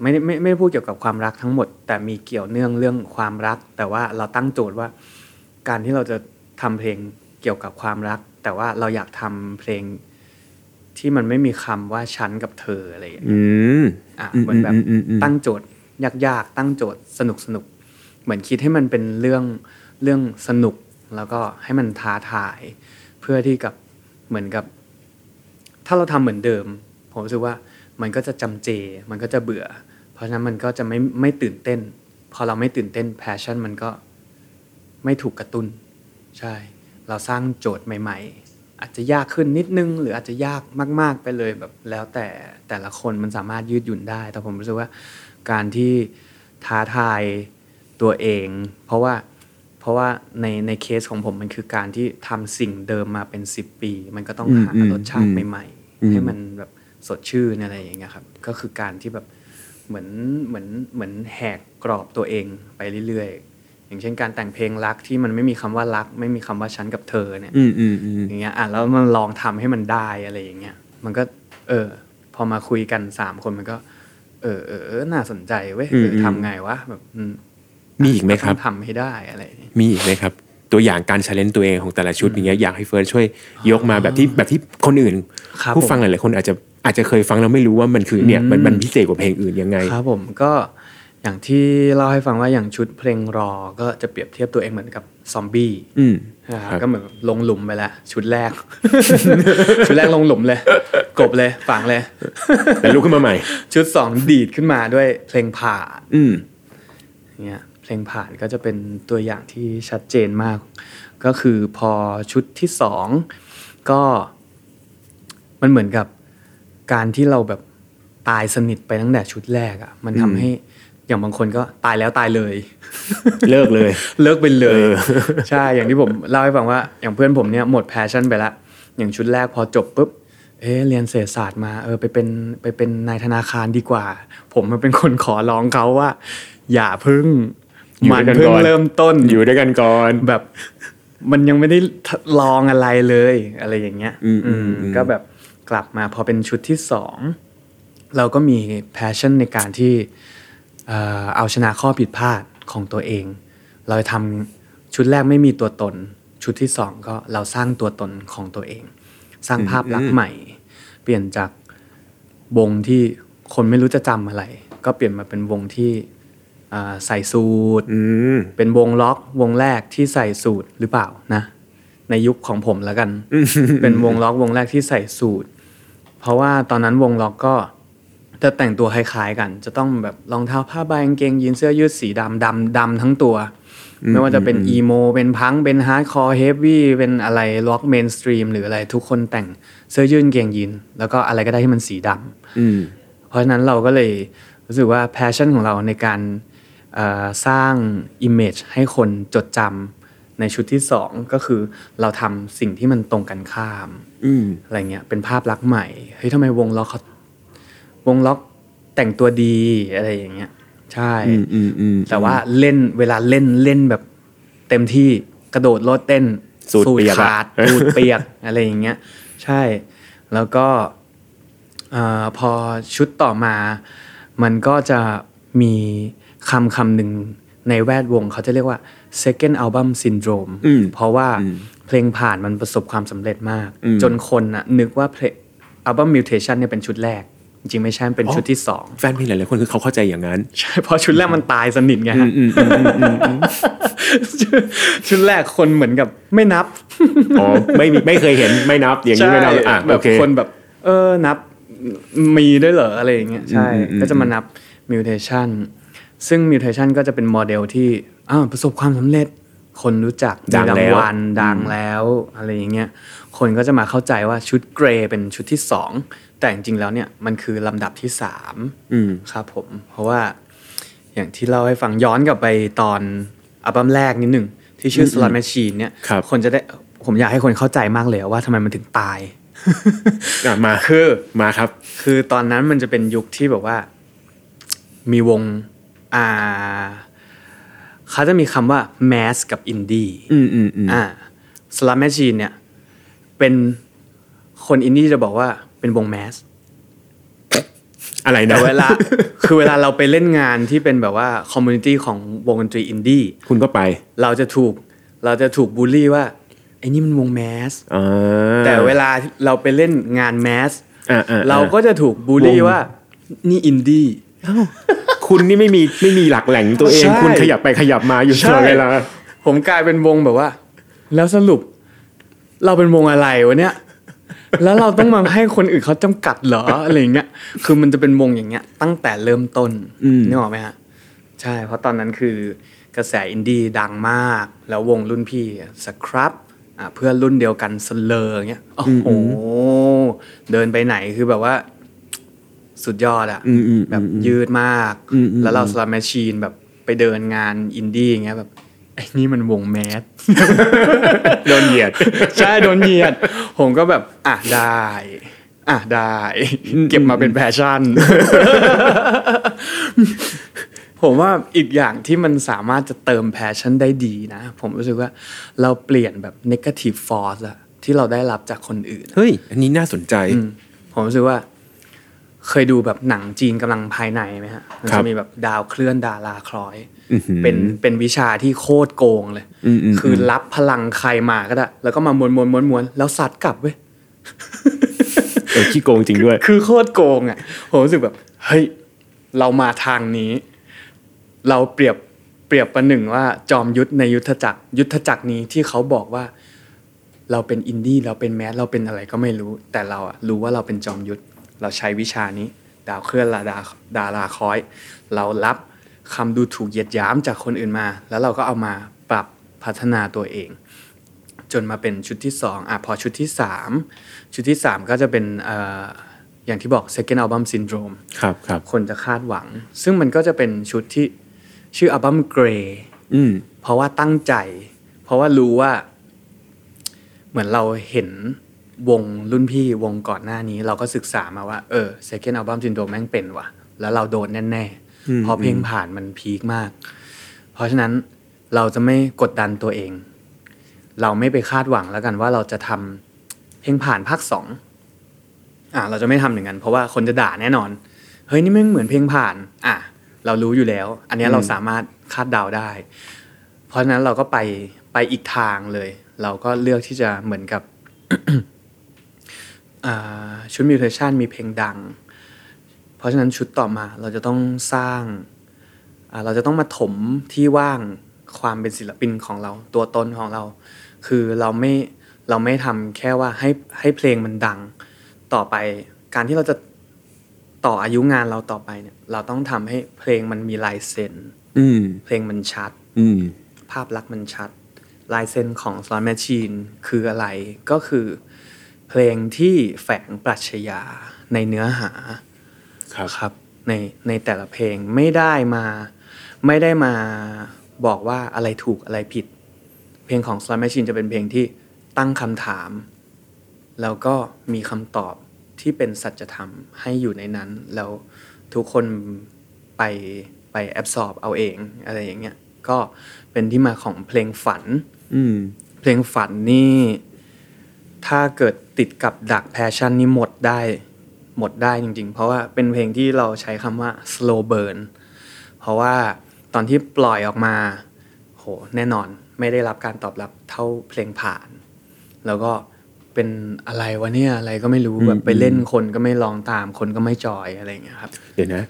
ไม่ได้ไม่ไม่ได้พูดเกี่ยวกับความรักทั้งหมด แต่มีเกี่ยวเนื่องเรื่องความรัก แต่ว่าเราตั้งโจทย์ว่าการที่เราจะทำเพลงเกี่ยวกับความรัก แต่ว่าเราอยากทำเพลงที่มันไม่มีคำว่าฉันกับเธออะไรอย่างเงี้ยอืมอะอืมเหมือนแบบอืมอืมอืมตั้งโจทย์ยากๆ ตั้งโจทย์สนุกสนุกๆเหมือนคิดให้มันเป็นเรื่องเรื่องสนุกแล้วก็ให้มันท้าทาย เพื่อที่กับเหมือนกับ ถ้าเราทำเหมือนเดิม ผมรู้สึกว่า มันก็จะจำเจ มันก็จะเบื่อ เพราะฉะนั้นมันก็จะไม่ไม่ตื่นเต้น พอเราไม่ตื่นเต้นแพชชั่นมันก็ไม่ถูกกระตุ้น ใช่ เราสร้างโจทย์ใหม่ ๆ อาจจะยากขึ้นนิดนึง หรืออาจจะยากมาก ๆ ไปเลยแบบแล้วแต่แต่ละคนมันสามารถยืดหยุ่นได้ แต่ผมรู้สึกว่าการที่ท้าทายตัวเอง เพราะว่าเพราะว่าในในเคสของผมมันคือการที่ทำสิ่งเดิมมาเป็นสิบปี มันก็ต้องอืมหาอืมรสชาติอืมใหม่อืมๆให้มันแบบ สดชื่นอะไรอย่างเงี้ยครับก็คือการที่แบบเหมือนเหมือนเหมือนแหกกรอบตัวเองไปเรื่อยๆ อย่างเช่นการแต่งเพลงรักที่มันไม่มีคำว่ารัก ไม่มีคำว่าฉันกับเธอเนี่ยอืมอืมอืมอย่างเงี้ยอะแล้วมันลองทำให้มันได้อะไรอย่างเงี้ยมันก็เออพอมาคุยกันสามคนมันก็ เออเออเออน่าสนใจเว้ยเออทำไงวะแบบอืมมีอีกไหมครับต้องทำให้ได้อะไรอย่างเงี้ยมีอีกไหมครับ ตัวอย่างการ challenge ตัวเองของแต่ละชุดอย่างเงี้ยอยากให้เฟิร์สช่วยยกมาแบบที่แบบที่คนอื่นครับผู้ฟังผมหลายๆคนอาจจะ อาจจะเคยฟังแล้วไม่รู้ว่ามันคือเนี่ยมันมันพิเศษกว่าเพลงอื่นยังไง ครับผมก็อย่างที่เล่าให้ฟังว่าอย่างชุดเพลงรอ ก็จะเปรียบเทียบตัวเองเหมือนกับซอมบี้อืมนะครับครับก็เหมือนลงหลุมไปแล้วชุดแรก ชุดแรกลงหลุมเลย กบเลยฝังเลยแล้วลุกขึ้นมาใหม่ ชุดสองดีดขึ้นมาด้วยเพลงผ่านอืมเนี่ยเพลงผ่านก็จะเป็นตัวอย่างที่ชัดเจนมาก ก็คือพอชุดที่สองก็มันเหมือนกับ การที่เราแบบตายสนิทไปตั้งแต่ชุดแรกอะ่ะ มันทำให้อย่างบางคนก็ตายแล้วตายเลย เลิกเลย เลิกไปเลยเออใช่อย่างที่ผมเล่าให้ฟังว่าอย่างเพื่อนผมเนี่ยหมด passion ไปละอย่างชุดแรกพอจบปุ๊บเอ๊ะเรียนเศรษฐศาสตร์มาเออไปเป็นไปเป็นนายธนาคารดีกว่า ผมมันเป็นคนขอร้องเขาว่า อย่าพึ่งอยู่มันด้วยกันเพิ่งก่อนเริ่มต้นอยู่ด้วยกันก่อนแบบ มันยังไม่ได้ลองอะไรเลย อะไรอย่างเงี้ย อืมอืมอืมอืมก็แบบ กลับมาพอเป็นชุดที่สองเราก็มีแพชชั่นในการที่เอ่อเอาชนะข้อผิดพลาดของตัวเอง เราทำชุดแรกไม่มีตัวตน ชุดที่สองก็เราสร้างตัวตนของตัวเอง สร้างภาพลักษณ์ใหม่ เปลี่ยนจากวงที่คนไม่รู้จะจำอะไร ก็เปลี่ยนมาเป็นวงที่อ่าใส่สูทอืมเป็นวงล็อกวงแรกที่ใส่สูตรหรือเปล่านะ ในยุคของผมแล้วกัน เป็นวงล็อกวงแรกที่ใส่สูตร เพราะว่าตอนนั้นวงร็อกก็จะแต่งตัวคล้ายๆกัน จะต้องแบบรองเท้าผ้าใบกางเกงยีนเสื้อยืดสีดำดำดำทั้งตัว ไม่ว่าจะเป็น emo เป็นพังเป็น hardcore heavy เป็นอะไรร็อก mainstream หรืออะไรทุกคนแต่งเสื้อยืดกางเกงยีนแล้วก็อะไรก็ได้ที่มันสีดำอืมเพราะฉะนั้นเราก็เลยรู้สึกว่า passion ของเราในการเอ่อสร้าง Image ให้คนจดจำ ในชุดที่สองก็คือเราทำสิ่งที่มันตรงกันข้ามอืมอะไรเงี้ยเป็นภาพลักษณ์ใหม่เฮ้ยทำไมวงล็อกเขาวงล็อกแต่งตัวดีอะไรอย่างเงี้ย ใช่อืมอืมอืมแต่ว่าเล่นเวลาเล่นเล่นแบบเต็มที่กระโดดโลดเต้น สูตรเปียกอะขาดสูตรเปียกอะไรอย่างเงี้ย ใช่ แล้วก็เอ่อพอชุดต่อมา มันก็จะมีคำคำหนึ่งในแวดวงเขาจะเรียกว่า second album syndrome อืมเพราะว่าอืมเพลงผ่านมันประสบความสำเร็จมากอืมจนคนน่ะนึกว่าเพลงอัลบั้ม mutation เนี่ยเป็นชุดแรก จริงๆไม่ใช่มันเป็นชุดที่สองแฟนเพลงหลายๆคนคือเขาเข้าใจอย่างนั้น ใช่เพราะชุดแรกมันตายสนิทไงฮะอืมอืมอืมอืมอืมชุดแรกคนเหมือนกับไม่นับอ๋อไม่มีไม่เคยเห็นไม่นับอย่างนี้ไม่นับอะแบโอบเคคนแบบ เออนับมีด้วยเหรออะไรอย่างเงี้ยใช่อืมอืมก็จะมานับ mutation ซึ่ง mutation ก็จะเป็นโมเดลที่ อ้าวประสบความสำเร็จ คนรู้จักดังมีแล้รางววัลดังแล้วอะไรอย่างเงี้ยคนก็จะมาเข้าใจว่าชุดเกรย์เป็นชุดที่สองแต่จริงๆแล้วเนี่ยมันคือลำดับที่สามอืมครับผม เพราะว่าอย่างที่เล่าให้ฟังย้อนกลับไปตอนอัลบั้มแรกนิดหนึ่งที่ชื่อ Slot Machine เนี่ยครับคนจะได้ผมอยากให้คนเข้าใจมากเลยว่าทำไมมันถึงตายอะมาคือมาครับ คือตอนนั้นมันจะเป็นยุคที่แบบว่า มีวงอ่า เขาจะมีคำว่า mass กับ indie อืมอืมอืมอ่า Slot Machine เนี่ย เป็นคนอินดี้จะบอกว่าเป็นวง mass อะไรนะแต่เวลา คือเวลาเราไปเล่นงานที่เป็นแบบว่า community ของวงดนตรีอินดี้คุณก็ไป เราจะถูกเราจะถูกบูลลี่ว่าไอ้นี่มันวงแมสอ่าแต่เวลาเราไปเล่นงานแมสอ่าอ่าเราก็จะถูกบูลลี่วงว่านี่อินดี้ คุณนี่ไม่มีไม่มีหลักแหล่งตัวเองใช่คุณขยับไปขยับมาอยู่ตลอดเวลาผมกลายเป็นวงแบบว่า แล้วสรุป เราเป็นวงอะไรวะเนี่ย แล้วเราต้องมาให้คนอื่นเขาจำกัดเหรออะไรอย่างเงี้ย คือมันจะเป็นวงอย่างเงี้ย ตั้งแต่เริ่มต้นอืมนึกออกไหมฮะใช่ เพราะตอนนั้นคือกระแสอินดี้ดังมาก แล้ววงรุ่นพี่ Scrubb อะเพื่อนรุ่นเดียวกัน Slur เงี้ยโอ้โหเดินไปไหนคือแบบว่า สุดยอดอะอืมอืมแบบยืดมากอืมอืมแล้วเรา Slot Machine แบบไปเดินงานอินดี้อย่างเงี้ยแบบไอ้นี่มันวง mass โดนเหยียด ใช่โดนเหยียด ผมก็แบบอะได้ อะได้ เก็บมาเป็น passion ผมว่าอีกอย่างที่มันสามารถจะเติมแพชชั่นได้ดีนะ ผมรู้สึกว่าเราเปลี่ยนแบบ negative force อะที่เราได้รับจากคนอื่น เฮ้ย อันนี้น่าสนใจอืมผมรู้สึกว่า เคยดูแบบหนังจีนกำลังภายในไหมฮะมันครัจะบมีแบบดาวเคลื่อนดาราคล้อยอื้อหือเป็นเป็นวิชาที่โคตรโกงเลยอืมอืมคือรับพลังใครมาก็ได้ แล้วก็มาม้วนม้วนม้วนม้วนแล้วซัดกลับเว้ยเออขี้โกงจริงด้วย คือโคตรโกงอะผมรู้สึกแบบเฮ้ยเรามาทางนี้ เราเปรียบเปรียบประหนึ่งว่าจอมยุทธในยุทธจักร ยุทธจักรนี้ที่เขาบอกว่า เราเป็นอินดี้เราเป็นแมสเราเป็นอะไรก็ไม่รู้ แต่เราอะรู้ว่าเราเป็นจอมยุทธ เราใช้วิชานี้ ดาวเคลื่อนลาดาดาราคอย เรารับคำดูถูกเหยียดหยามจากคนอื่นมา แล้วเราก็เอามาปรับพัฒนาตัวเอง จนมาเป็นชุดที่สองอะพอชุดที่สามชุดที่สามก็จะเป็นเอ่ออย่างที่บอก second album syndrome ครับครับคนจะคาดหวัง ซึ่งมันก็จะเป็นชุดที่ชื่ออัลบั้ม Grey อืมเพราะว่าตั้งใจ เพราะว่ารู้ว่า เหมือนเราเห็น วงรุ่นพี่วงก่อนหน้านี้ เราก็ศึกษามาว่าเออ second album syndrome แม่งเป็นว่ะ แล้วเราโดนแน่อืมๆเพราะเพลงผ่านมันพีคมาก เพราะฉะนั้นเราจะไม่กดดันตัวเอง เราไม่ไปคาดหวังแล้วกันว่าเราจะทำเพลงผ่านภาคสองอะเราจะไม่ทำอย่างนั้นเพราะว่าคนจะด่าแน่นอน เฮ้ยนี่แม่งเหมือนเพลงผ่าน อะ เรารู้อยู่แล้ว อันเนี้ยเราสามารถคาดเดาได้ เพราะฉะนั้นเราก็ไปไปอีกทางเลย เราก็เลือกที่จะเหมือนกับอ่า ชุดมิวเทชันมีเพลงดัง เพราะฉะนั้นชุดต่อมาเราจะต้องสร้างอ่าเราจะต้องมาถมที่ว่างความเป็นศิลปินของเราตัวตนของเรา คือเราไม่เราไม่ทำแค่ว่าให้ให้เพลงมันดังต่อไป การที่เราจะต่ออายุงานเราต่อไปเนี่ย เราต้องทำให้เพลงมันมีลายเซ็นอืมเพลงมันชัดอืมภาพลักษณ์มันชัด ลายเซ็นของ Slot Machine คืออะไรก็คือ เพลงที่แฝงปรัชญาในเนื้อหาครับครับในในแต่ละเพลงไม่ได้มา ไม่ได้มาบอกว่าอะไรถูกอะไรผิด เพลงของ Slot Machine จะเป็นเพลงที่ตั้งคำถาม แล้วก็มีคำตอบที่เป็นสัจธรรมให้อยู่ในนั้น แล้วทุกคนไปไปแอบสอบเอาเองอะไรอย่างเงี้ยก็เป็นที่มาของเพลงฝันอืมเพลงฝันนี่ ถ้าเกิดติดกับดัก passion นี่หมดได้หมดได้จริง ๆ เพราะว่าเป็นเพลงที่เราใช้คำว่า slow burn เพราะว่าตอนที่ปล่อยออกมา โห แน่นอนไม่ได้รับการตอบรับเท่าเพลงผ่าน แล้วก็เป็นอะไรวะเนี่ยอะไรก็ไม่รู้อืมแบบไปเล่นอืมคนก็ไม่ร้องตามคนก็ไม่ joy อะไรอย่างเงี้ยครับ เดี๋ยวนะ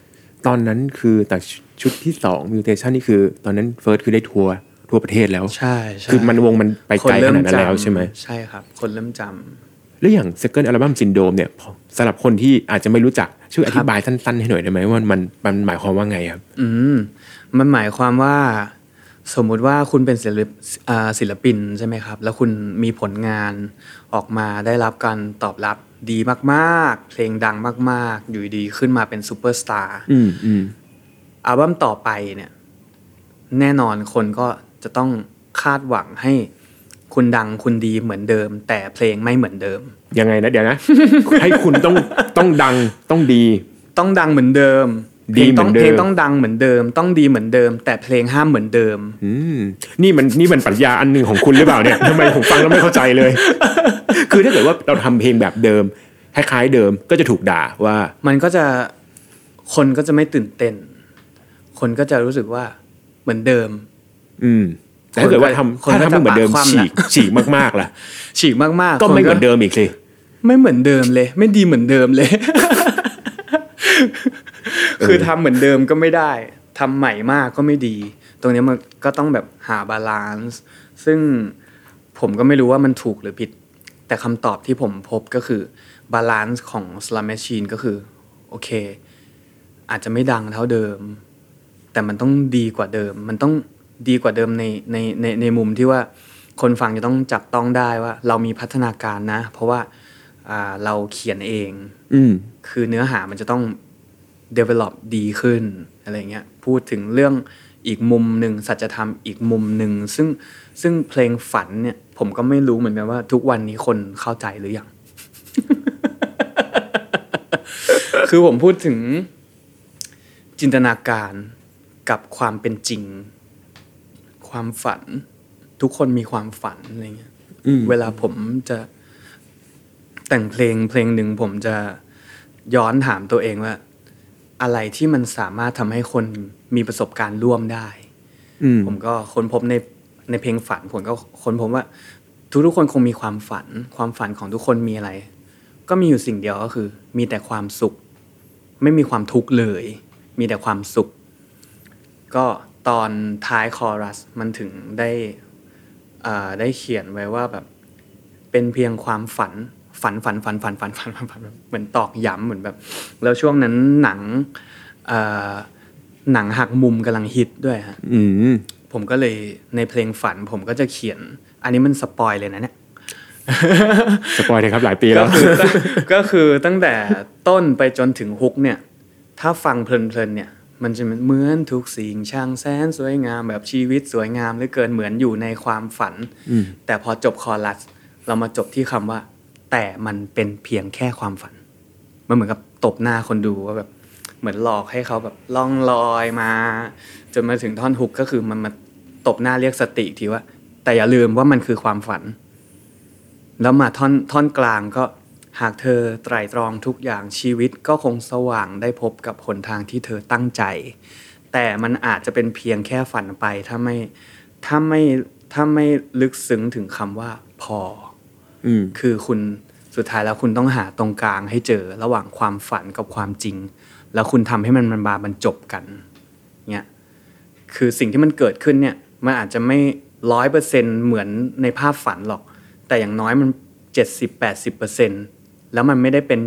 ตอนนั้นคือแต่ชุดที่สอง Mutation นี่คือ ตอนนั้นเฟิร์สคือได้ทัวร์ ทั่วประเทศแล้ว ใช่ใช่คือมันวงมันไปไกลคขเริ่นาดนั้นแล้วจำใช่ไหมใช่ครับ คนเริ่มจำแล้วอย่าง second album syndrome เนี่ยพอสำหรับคนที่อาจจะไม่รู้จักช่วยอธิบายสั้นๆให้หน่อยได้ไหมว่ามันมันหมายความว่าไงครับ อืมมันหมายความว่าสมมุติว่าคุณเป็นศิลปอ่าศิลปินใช่ไหมครับ แล้วคุณมีผลงานออกมาได้รับการตอบรับดีมากๆ เพลงดังมาก ๆ อยู่ดีขึ้นมาเป็นซูเปอร์สตาร์อืมอืมอัลบั้มต่อไปเนี่ย แน่นอนคนก็ จะต้องคาดหวังให้คุณดังคุณดีเหมือนเดิม แต่เพลงไม่เหมือนเดิม ยังไงนะเดี๋ยวนะ ให้คุณต้องต้องดังต้องดี ต้องดังเหมือนเดิมดีพลงต้องเหมือนเดิมเพลงต้องดังเหมือนเดิม ต้องดีเหมือนเดิม แต่เพลงห้ามเหมือนเดิมอืมนี่มันนี่มันปรัชญาอันหนึ่งของคุณหรือเปล่าเนี่ยทำไมผมฟังแล้วไม่เข้าใจเลย คือถ้าเกิดว่าเราทำเพลงแบบเดิมคล้ายๆเดิมก็จะถูกด่าว่า มันก็จะคนก็จะไม่ตื่นเต้น คนก็จะรู้สึกว่าเหมือนเดิม อืมแต่ถ้าเกิดว่าทำคนถ้าก็ทำไม่เหมือนเดิมจะปากคว่ำฉีละกฉีกมากๆล่ะ ฉีกมากๆ ก็ไม่คเหมือนเดิมอีกสิไม่เหมือนเดิมเลย ไม่ดีเหมือนเดิมเลย คือทำเหมือนเดิมก็ไม่ได้ทำใหม่มากก็ไม่ดี ตรงเนี้ยมันก็ต้องแบบหาบาลานซ์ซึ่งผมก็ไม่รู้ว่ามันถูกหรือผิด แต่คำตอบที่ผมพบก็คือ balance ของ Slot Machine ก็คือ โอเค อาจจะไม่ดังเท่าเดิม แต่มันต้องดีกว่าเดิม มันต้อง ดีกว่าเดิมในในในในมุมที่ว่าคนฟังจะต้องจับต้องได้ว่า เรามีพัฒนาการนะ เพราะว่าอ่าเราเขียนเอง อืมคือเนื้อหามันจะต้อง develop ดีขึ้นอะไรเงี้ยพูดถึงเรื่องอีกมุมหนึ่งสัจธรรมอีกมุมหนึ่งซึ่งซึ่งเพลงฝันเนี่ย ผมก็ไม่รู้เหมือนกันว่า ทุกวันนี้คนเข้าใจหรือยังคือผมพูดถึงจินตนาการกับความเป็นจริง ความฝัน ทุกคนมีความฝันอะไรเงี้ยอืมเวลาผมจะแต่งเพลงเพลงหนึ่งผมจะย้อนถามตัวเองว่า อะไรที่มันสามารถทำให้คนมีประสบการณ์ร่วมได้อืมผมก็ค้นพบในในเพลงฝันผมก็ค้นพบว่า ทุกๆคนคงมีความฝัน ความฝันของทุกคนมีอะไร ก็มีอยู่สิ่งเดียวก็คือ มีแต่ความสุข ไม่มีความทุกข์เลย มีแต่ความสุข ก็ ตอนท้ายคอรัสมันถึงได้อ่าได้เขียนไว้ว่าแบบเป็นเพียงความฝันฝันฝันฝันฝันฝันฝันฝันฝันเหมือนตอกย้ำเหมือนแบบ แล้วช่วงนั้นหนังเอ่อหนังหักมุมกำลังฮิตด้วยฮะอืมผมก็เลยในเพลงฝันผมก็จะเขียน อันนี้มันสปอยเลยนะเนี่ยสปอยเลยครับหลายปีแล้ว ก็คือก็คือตั้งแต่ต้นไปจนถึงฮุกเนี่ย ถ้าฟังเพลินๆเนี่ย มันจะเหมือนทุกสิ่งช่างแสนสวยงามแบบชีวิตสวยงามเหลือเกินเหมือนอยู่ในความฝันอืมแต่พอจบคอรัส เรามาจบที่คำว่า แต่มันเป็นเพียงแค่ความฝัน มันเหมือนกับตบหน้าคนดูว่าแบบเหมือนหลอกให้เขาแบบล่องลอยมา จนมาถึงท่อนฮุกก็คือมันมาตบหน้าเรียกสติอีกทีว่า แต่อย่าลืมว่ามันคือความฝัน แล้วมาท่อนท่อนกลางก็ หากเธอไตร่ตรองทุกอย่างชีวิตก็คงสว่างได้พบกับหนทางที่เธอตั้งใจ แต่มันอาจจะเป็นเพียงแค่ฝันไปถ้าไม่ถ้าไม่ถ้าไม่ลึกซึ้งถึงคำว่าพออืมคือคุณสุดท้ายแล้วคุณต้องหาตรงกลางให้เจอระหว่างความฝันกับความจริง แล้วคุณทำให้มันมันมาบรรจบกันเนี่ยคือสิ่งที่มันเกิดขึ้นเนี่ยมันอาจจะไม่ร้อยเปอร์เซ็นเหมือนในภาพฝันหรอก แต่อย่างน้อยมันเจ็ดสิบแปดสิบเปอร์เซ็น แล้วมันไม่ได้เป็น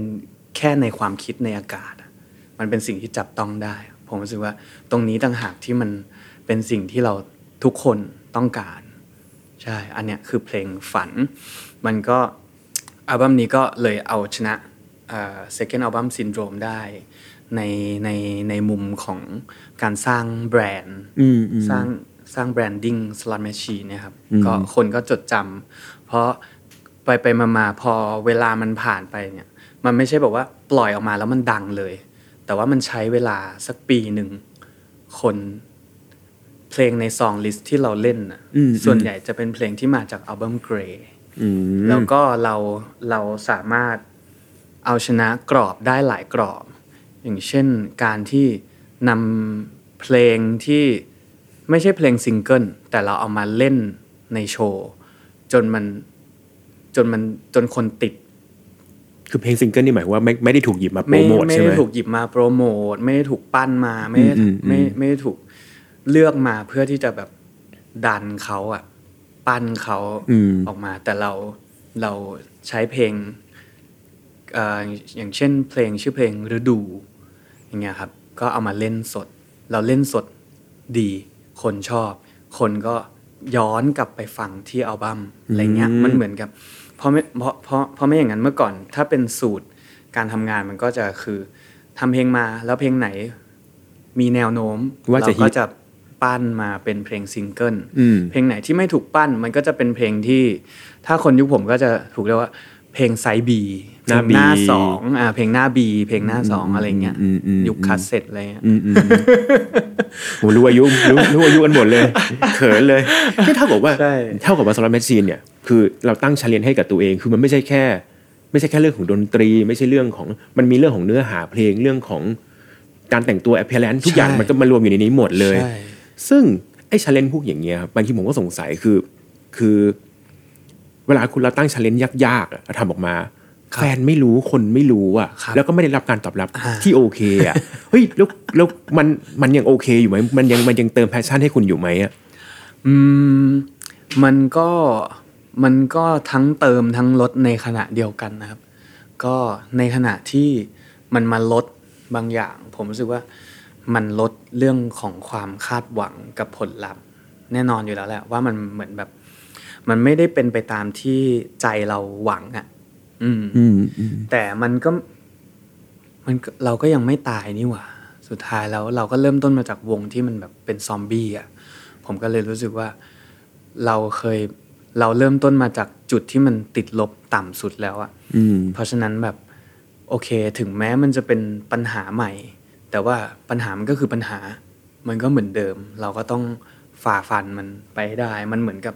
แค่ในความคิดในอากาศอะมันเป็นสิ่งที่จับต้องได้ ผมรู้สึกว่าตรงนี้ต่างหากที่มันเป็นสิ่งที่เราทุกคนต้องการ ใช่ อันเนี้ยคือเพลงฝัน มันก็อัลบั้มนี้ก็เลยเอาชนะเอ่อ second album syndrome ได้ในในในมุมของการสร้างแบรนด์อืมอืมสร้างสร้างแบรนดิ้ง slot machine เนี่ยครับอืมก็คนก็จดจำเพราะ ไปไปมามาพอเวลามันผ่านไปเนี่ย มันไม่ใช่แบบว่าปล่อยออกมาแล้วมันดังเลย แต่ว่ามันใช้เวลาสักปีหนึ่งคนเพลงใน song list ที่เราเล่นน่ะอืมส่วนใหญ่จะเป็นเพลงที่มาจากอัลบั้ม Greyอืมแล้วก็เราเราสามารถเอาชนะกรอบได้หลายกรอบ อย่างเช่นการที่นำเพลงที่ไม่ใช่เพลงซิงเกิลแต่เราเอามาเล่นในโชว์ จนมัน จนมันจนคนติด คือเพลงซิงเกิลนี่หมายว่าไม่ไม่ได้ถูกหยิบมาโปรไม่โมทไม่ใช่ไหมได้ถูกหยิบมาโปรโมทไม่ได้ถูกปั้นมาไม่ได้อืมอืมไม่อืมไม่ได้ถูกเลือกมาเพื่อที่จะแบบดันเขาอะปั้นเขาอืมออกมา แต่เราเราใช้เพลงเอ่ออย่างเช่นเพลงชื่อเพลงฤดู อย่างเงี้ยครับ ก็เอามาเล่นสด เราเล่นสดดี คนชอบ คนก็ย้อนกลับไปฟังที่อัลบั้มอะไรเงี้ยอืมมันเหมือนกับเพ ราะไม่เพราะเพราะเพราะไม่อย่างนั้นเมื่อก่อน ถ้าเป็นสูตรการทำงานมันก็จะคือทำเพลงมาแล้วเพลงไหน มีแนวโน้มว่าจะเราก็ฮิตจะปั้นมาเป็นเพลงซิงเกิลอืมเพลงไหนที่ไม่ถูกปั้นมันก็จะเป็นเพลงที่ ถ้าคนยุคผมก็จะถูกเรียกว่า เพลง side B หน้าเพลงหน้า B สองอ่าเพลงหน้า B เพลงหน้าสองอะไรเงี้ยอืมอืมอืมยุคคัสเซ็ตอะไรเงี้ยอืมอืมผมรู้อายุรู้รู้อายุกันหมดเลยเขินเลยนี่เท่ากับว่าใช่เท่ากับว่า Slot Machine เนี่ยคือเราตั้ง challenge ให้กับตัวเอง คือมันไม่ใช่แค่ ไม่ใช่แค่เรื่องของดนตรี ไม่ใช่เรื่องของมันมีเรื่องของเนื้อหาเพลงเรื่องของการแต่งตัว appearance ทุกอย่างใช่มันก็มารวมอยู่ในนี้หมดเลยใช่ซึ่งไอ้ challenge พวกอย่างเงี้ยครับบางทีผมก็สงสัยคือ คือ เวลาคุณเราตั้ง challenge ยากๆอะทำออกมาครับแฟนไม่รู้คนไม่รู้อะ ครับแล้วก็ไม่ได้รับการตอบรับอ่า ที่โอเคอะเฮ้ยแล้วแล้วมันมันยังโอเคอยู่ไหมมันยังมันยังเติมแพชชั่นให้คุณอยู่ไหมอะ อืมมันก็มันก็ทั้งเติมทั้งลดในขณะเดียวกันนะครับ ก็ในขณะที่มันมาลดบางอย่าง ผมรู้สึกว่ามันลดเรื่องของความคาดหวังกับผลลัพธ์ แน่นอนอยู่แล้วแหละว่ามันเหมือนแบบ มันไม่ได้เป็นไปตามที่ใจเราหวังอะอืมอืมอืมแต่มันก็ มันก็เราก็ยังไม่ตายนี่หว่า สุดท้ายแล้วเราก็เริ่มต้นมาจากวงที่มันแบบเป็นซอมบี้อะ ผมก็เลยรู้สึกว่า เราเคย เราเริ่มต้นมาจากจุดที่มันติดลบต่ำสุดแล้วอะอืมเพราะฉะนั้นแบบ โอเค ถึงแม้มันจะเป็นปัญหาใหม่ แต่ว่าปัญหามันก็คือปัญหา มันก็เหมือนเดิม เราก็ต้องฝ่าฟันมันไปให้ได้ มันเหมือนกับ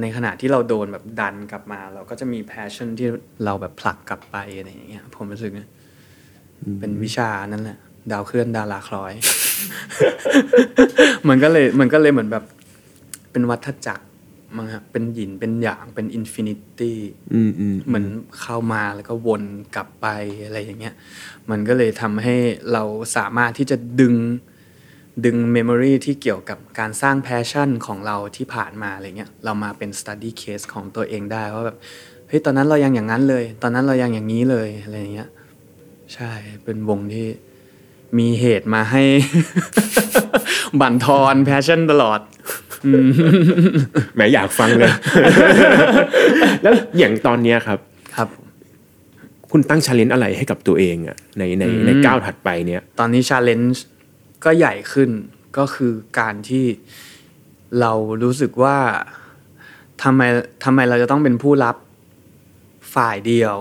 ในขณะที่เราโดนแบบดันกลับมา เราก็จะมี passion ที่เราแบบผลักกลับไปอะไรอย่างเงี้ยผมรู้สึกนะเป็นวิชานั่นแหละ ดาวเคลื่อนดาราคล้อย มันก็เลยมันก็เลยเหมือนแบบ เป็นวัฏจักรมั้งฮะเป็นหยินเป็นหยางเป็น infinityอืมอืมเหมือนเข้ามาแล้วก็วนกลับไปอะไรอย่างเงี้ย มันก็เลยทำให้เราสามารถที่จะดึง ดึง memory ที่เกี่ยวกับการสร้าง passion ของเราที่ผ่านมาอะไรเงี้ยเรามาเป็น study case ของตัวเองได้ว่าแบบเฮ้ยตอนนั้นเรายังอย่างนั้นเลย ตอนนั้นเรายังอย่างนี้เลยอะไรอย่างเงี้ยใช่เป็นวงที่มีเหตุมาให้ บั่นทอน passion ตลอดแหมอยากฟังเลย แล้วอย่างตอนเนี้ยครับครับ คุณตั้ง challenge อะไรให้กับตัวเองอะในในในก้าวถัดไปเนี่ยตอนนี้ challenge ก็ใหญ่ขึ้นก็คือการที่เรารู้สึกว่าทำไมทำไมเราจะต้องเป็นผู้รับฝ่ายเดียว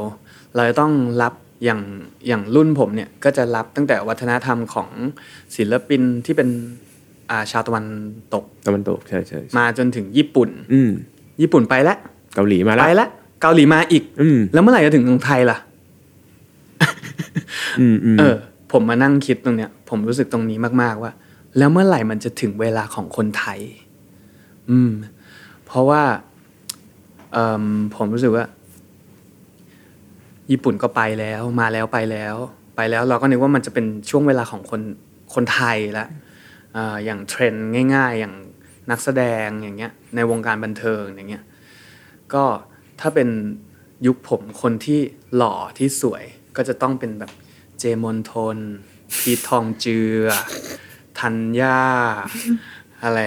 เราจะต้องรับอย่างอย่างรุ่นผมเนี่ยก็จะรับตั้งแต่วัฒนธรรมของศิลปินที่เป็นอ่าชาวตะวันตกตะวันตกใช่ใช่ใช่มาจนถึงญี่ปุ่น อืมญี่ปุ่นไปแล้วเกาหลีมาไปแล้วแล้วเกาหลีมาอีก อืมแล้วเมื่อไหร่จะถึงเมืองไทยล่ะอืมอืมเออ ผมมานั่งคิดตรงเนี้ย ผมรู้สึกตรงนี้มาก ๆ ว่า แล้วเมื่อไหร่มันจะถึงเวลาของคนไทย อืม เพราะว่าผมรู้สึกว่า ญี่ปุ่นก็ไปแล้วมาแล้วไปแล้ว ไปแล้วเราก็นึกว่ามันจะเป็นช่วงเวลาของคนคนไทยละอย่างเทรนด์ง่าย ๆ อย่างนักแสดงอย่างเงี้ย ในวงการบันเทิงอย่างเงี้ยก็ถ้าเป็นยุคผมคนที่หล่อที่สวยก็จะต้องเป็นแบบเจมอนทน พีททองเจือธัญญาอะไร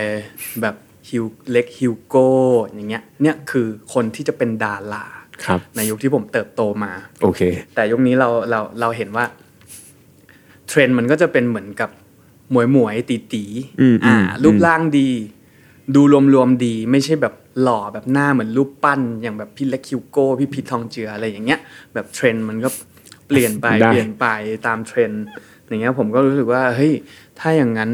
แบบฮิวเล็กฮิวโก้อย่างเงี้ยเนี่ยคือคนที่จะเป็นดาราครับในยุคที่ผมเติบโตมาโอเค แต่ยุคนี้เราเราเราเห็นว่า เทรนด์มันก็จะเป็นเหมือนกับหมวยหมวยตี๋ตี๋อืมอ่าอืมรูปร่างดี ดูรวมๆดี ไม่ใช่แบบหล่อแบบหน้าเหมือนรูปปั้น อย่างแบบพี่เล็กคิวโก้พี่พีททองเจืออะไรอย่างเงี้ย แบบเทรนด์มันก็เปลี่ยนไปได้เปลี่ยนไปตามเทรนด์ อย่างเงี้ยผมก็รู้สึกว่าเฮ้ยถ้าอย่างนั้น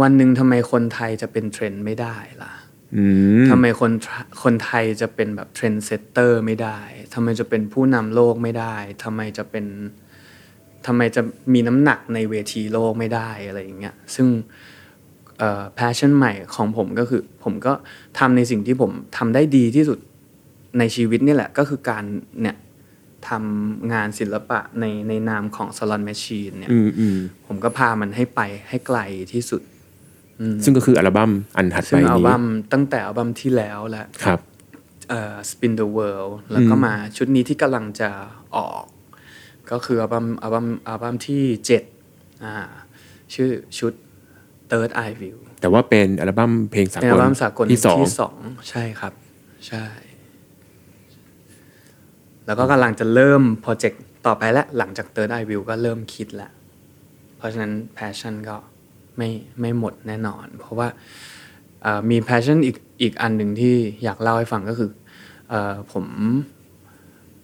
วันหนึ่งทำไมคนไทยจะเป็นเทรนด์ไม่ได้ล่ะอืมทำไมคนไทคนไทยจะเป็นแบบเทรนด์เซตเตอร์ไม่ได้ทำไมจะเป็นผู้นำโลกไม่ได้ทำไมจะเป็นทำไมจะมีน้ำหนักในเวทีโลกไม่ได้อะไรอย่างเงี้ยซึ่งเอ่อ passion ใหม่ของผมก็คือ ผมก็ทำในสิ่งที่ผมทำได้ดีที่สุดในชีวิตนี่แหละ ก็คือการเนี่ย ทำงานศิลปะในในนามของ Salon Machine เนี่ยอืมอืมผมก็พามันให้ไปให้ไกลที่สุด ซึ่งก็คืออัลบั้มอันถัดซึ่ไปงอัลนี้บั้มตั้งแต่อัลบั้มที่แล้วแหละครับเอ่อ Spin the World แล้วก็มาชุดนี้ที่กำลังจะออก ก็คืออัลบั้มอัลบั้มอัลบั้มที่เจ็ดอ่าชื่อชุด Third Eye View แต่ว่าเป็นอัลบั้มเพลงสาเป็นกอัลลบั้มสากลที่สองที่สองใช่ครับ ใช่ แล้วก็กำลังจะเริ่มโปรเจกต์ต่อไปแล้วหลังจาก Third Eye View ก็เริ่มคิดแล้วเพราะฉะนั้น passion ก็ไม่ไม่หมดแน่นอน เพราะว่าเอ่อมี passion อีกอีกอันหนึ่งที่อยากเล่าให้ฟังก็คือเออผม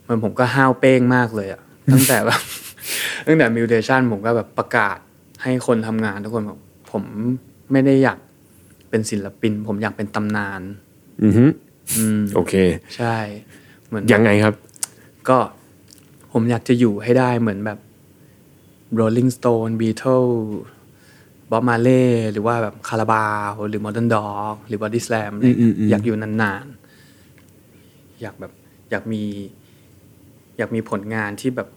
เหมันผมก็ห้าวเป้งมากเลยอะตั้งแต่แบบตั้งแต่ mutation ผมก็แบบประกาศให้คนทำงานทุกคนบอกผมไม่ได้อยากเป็นศิลปิน ผมอยากเป็นตำนาน อือฮึอืมโอเค ใช่ เหมือนยังไงครับ ก็ผมอยากจะอยู่ให้ได้เหมือนแบบ Rolling Stone Beatles Bob Marley หรือว่าแบบคาราบาวหรือ Modern Dog หรือ Body Slam อะไรเงี้ยอืมอืมอืมอยากอยู่นานๆ อยากแบบอยากมี อยากมีผลงานที่แบบ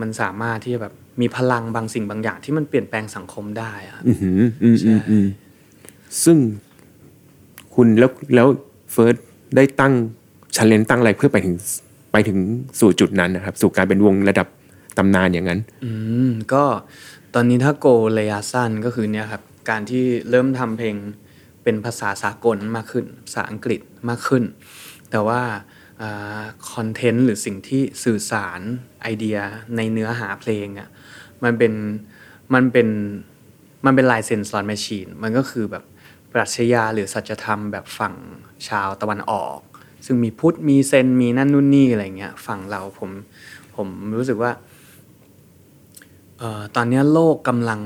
มันสามารถที่จะแบบมีพลังบางสิ่งบางอย่างที่มันเปลี่ยนแปลงสังคมได้อะอือหืออืมใช่อืมอืมซึ่งคุณแล้วแล้วเฟิร์สได้ตั้ง challenge ตั้งอะไรเพื่อไปถึง ไปถึงสู่จุดนั้นนะครับ สู่การเป็นวงระดับตำนานอย่างนั้น อืมก็ตอนนี้ถ้า goal ระยะสั้นก็คือเนี่ยครับการที่เริ่มทำเพลงเป็นภาษาสากลมากขึ้นภาษาอังกฤษมากขึ้น แต่ว่าคอนเทนต์หรือสิ่งที่สื่อสารไอเดียในเนื้อหาเพลงอะ่ะมันเป็นมันเป็นมันเป็นลายเซ็นสลอตแมชชีนมันก็คือแบบปรัชญาหรือสัจธรรมแบบฝั่งชาวตะวันออก ซึ่งมีพุทธมีเซนมีนั่นนู่นนี่อะไรเงี้ยฝั่งเราผมผมรู้สึกว่าเอ่อตอนเนี้ยโลกกำลัง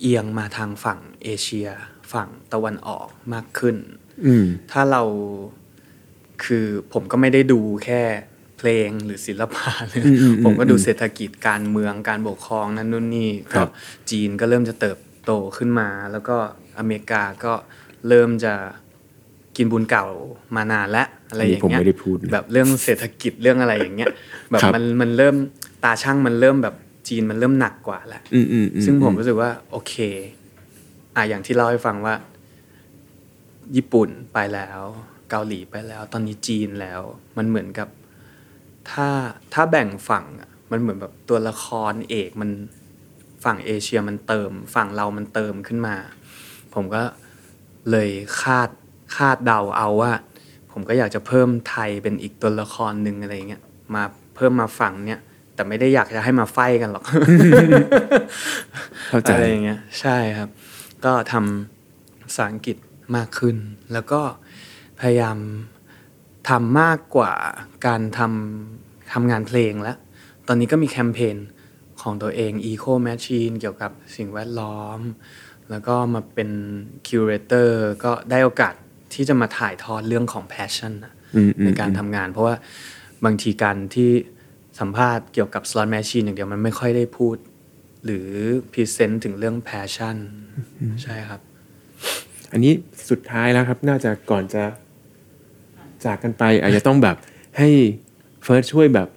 เอียงมาทางฝั่งเอเชีย ฝั่งตะวันออกมากขึ้นอืมถ้าเราคือผมก็ไม่ได้ดูแค่เพลงหรือศิลปะหรืออืมอืมผมก็ดูอืมเศรษฐกิจการเมืองการปกครองนั่นนู่นนี่ครัก็บจีนก็เริ่มจะเติบโตขึ้นมา แล้วก็อเมริกาก็เริ่มจะกินบุญเก่ามานานและ อะไรอย่างผมเงี้ยไม่ได้พูดนะแบบเรื่องเศรษฐกิจเรื่องอะไรอย่างเงี้ยแบบครับมันมันเริ่มตาช่างมันเริ่มแบบจีนมันเริ่มหนักกว่าแล้วอืมอืมอืซึ่งผมรู้สึกว่าโอเคอะอย่างที่เล่าให้ฟังว่า ญี่ปุ่นไปแล้ว เกาหลีไปแล้ว ตอนนี้จีนแล้ว มันเหมือนกับ ถ้าถ้าแบ่งฝั่งอะมันเหมือนแบบตัวละครเอกมันฝั่งเอเชียมันเติม ฝั่งเรามันเติมขึ้นมา ผมก็เลยคาดคาดเดาเอาว่า ผมก็อยากจะเพิ่มไทยเป็นอีกตัวละครหนึ่งอะไรเงี้ยมาเพิ่มมาฝั่งเนี้ยแต่ไม่ได้อยากจะให้มาไฟกันหรอกเข้าใจอะไรอย่างเงี้ยใช่ครับ ก็ทำภาษาอังกฤษมากขึ้น แล้วก็พยายามทำมากกว่าการทำทำงานเพลงแล้ว ตอนนี้ก็มีแคมเปญของตัวเอง Eco Machine เกี่ยวกับสิ่งแวดล้อม แล้วก็มาเป็น curator ก็ได้โอกาส ที่จะมาถ่ายทอดเรื่องของ passion อะอืมอืมในการทำงาน เพราะว่าบางทีการที่สัมภาษณ์เกี่ยวกับ Slot Machine อย่างเดียวมันไม่ค่อยได้พูด หรือ present ถึงเรื่อง passion ใช่ครับ อันนี้สุดท้ายแล้วครับ น่าจะก่อนจะจากกันไป อาจจะต้องแบบให้เฟิร์สช่วยแบบ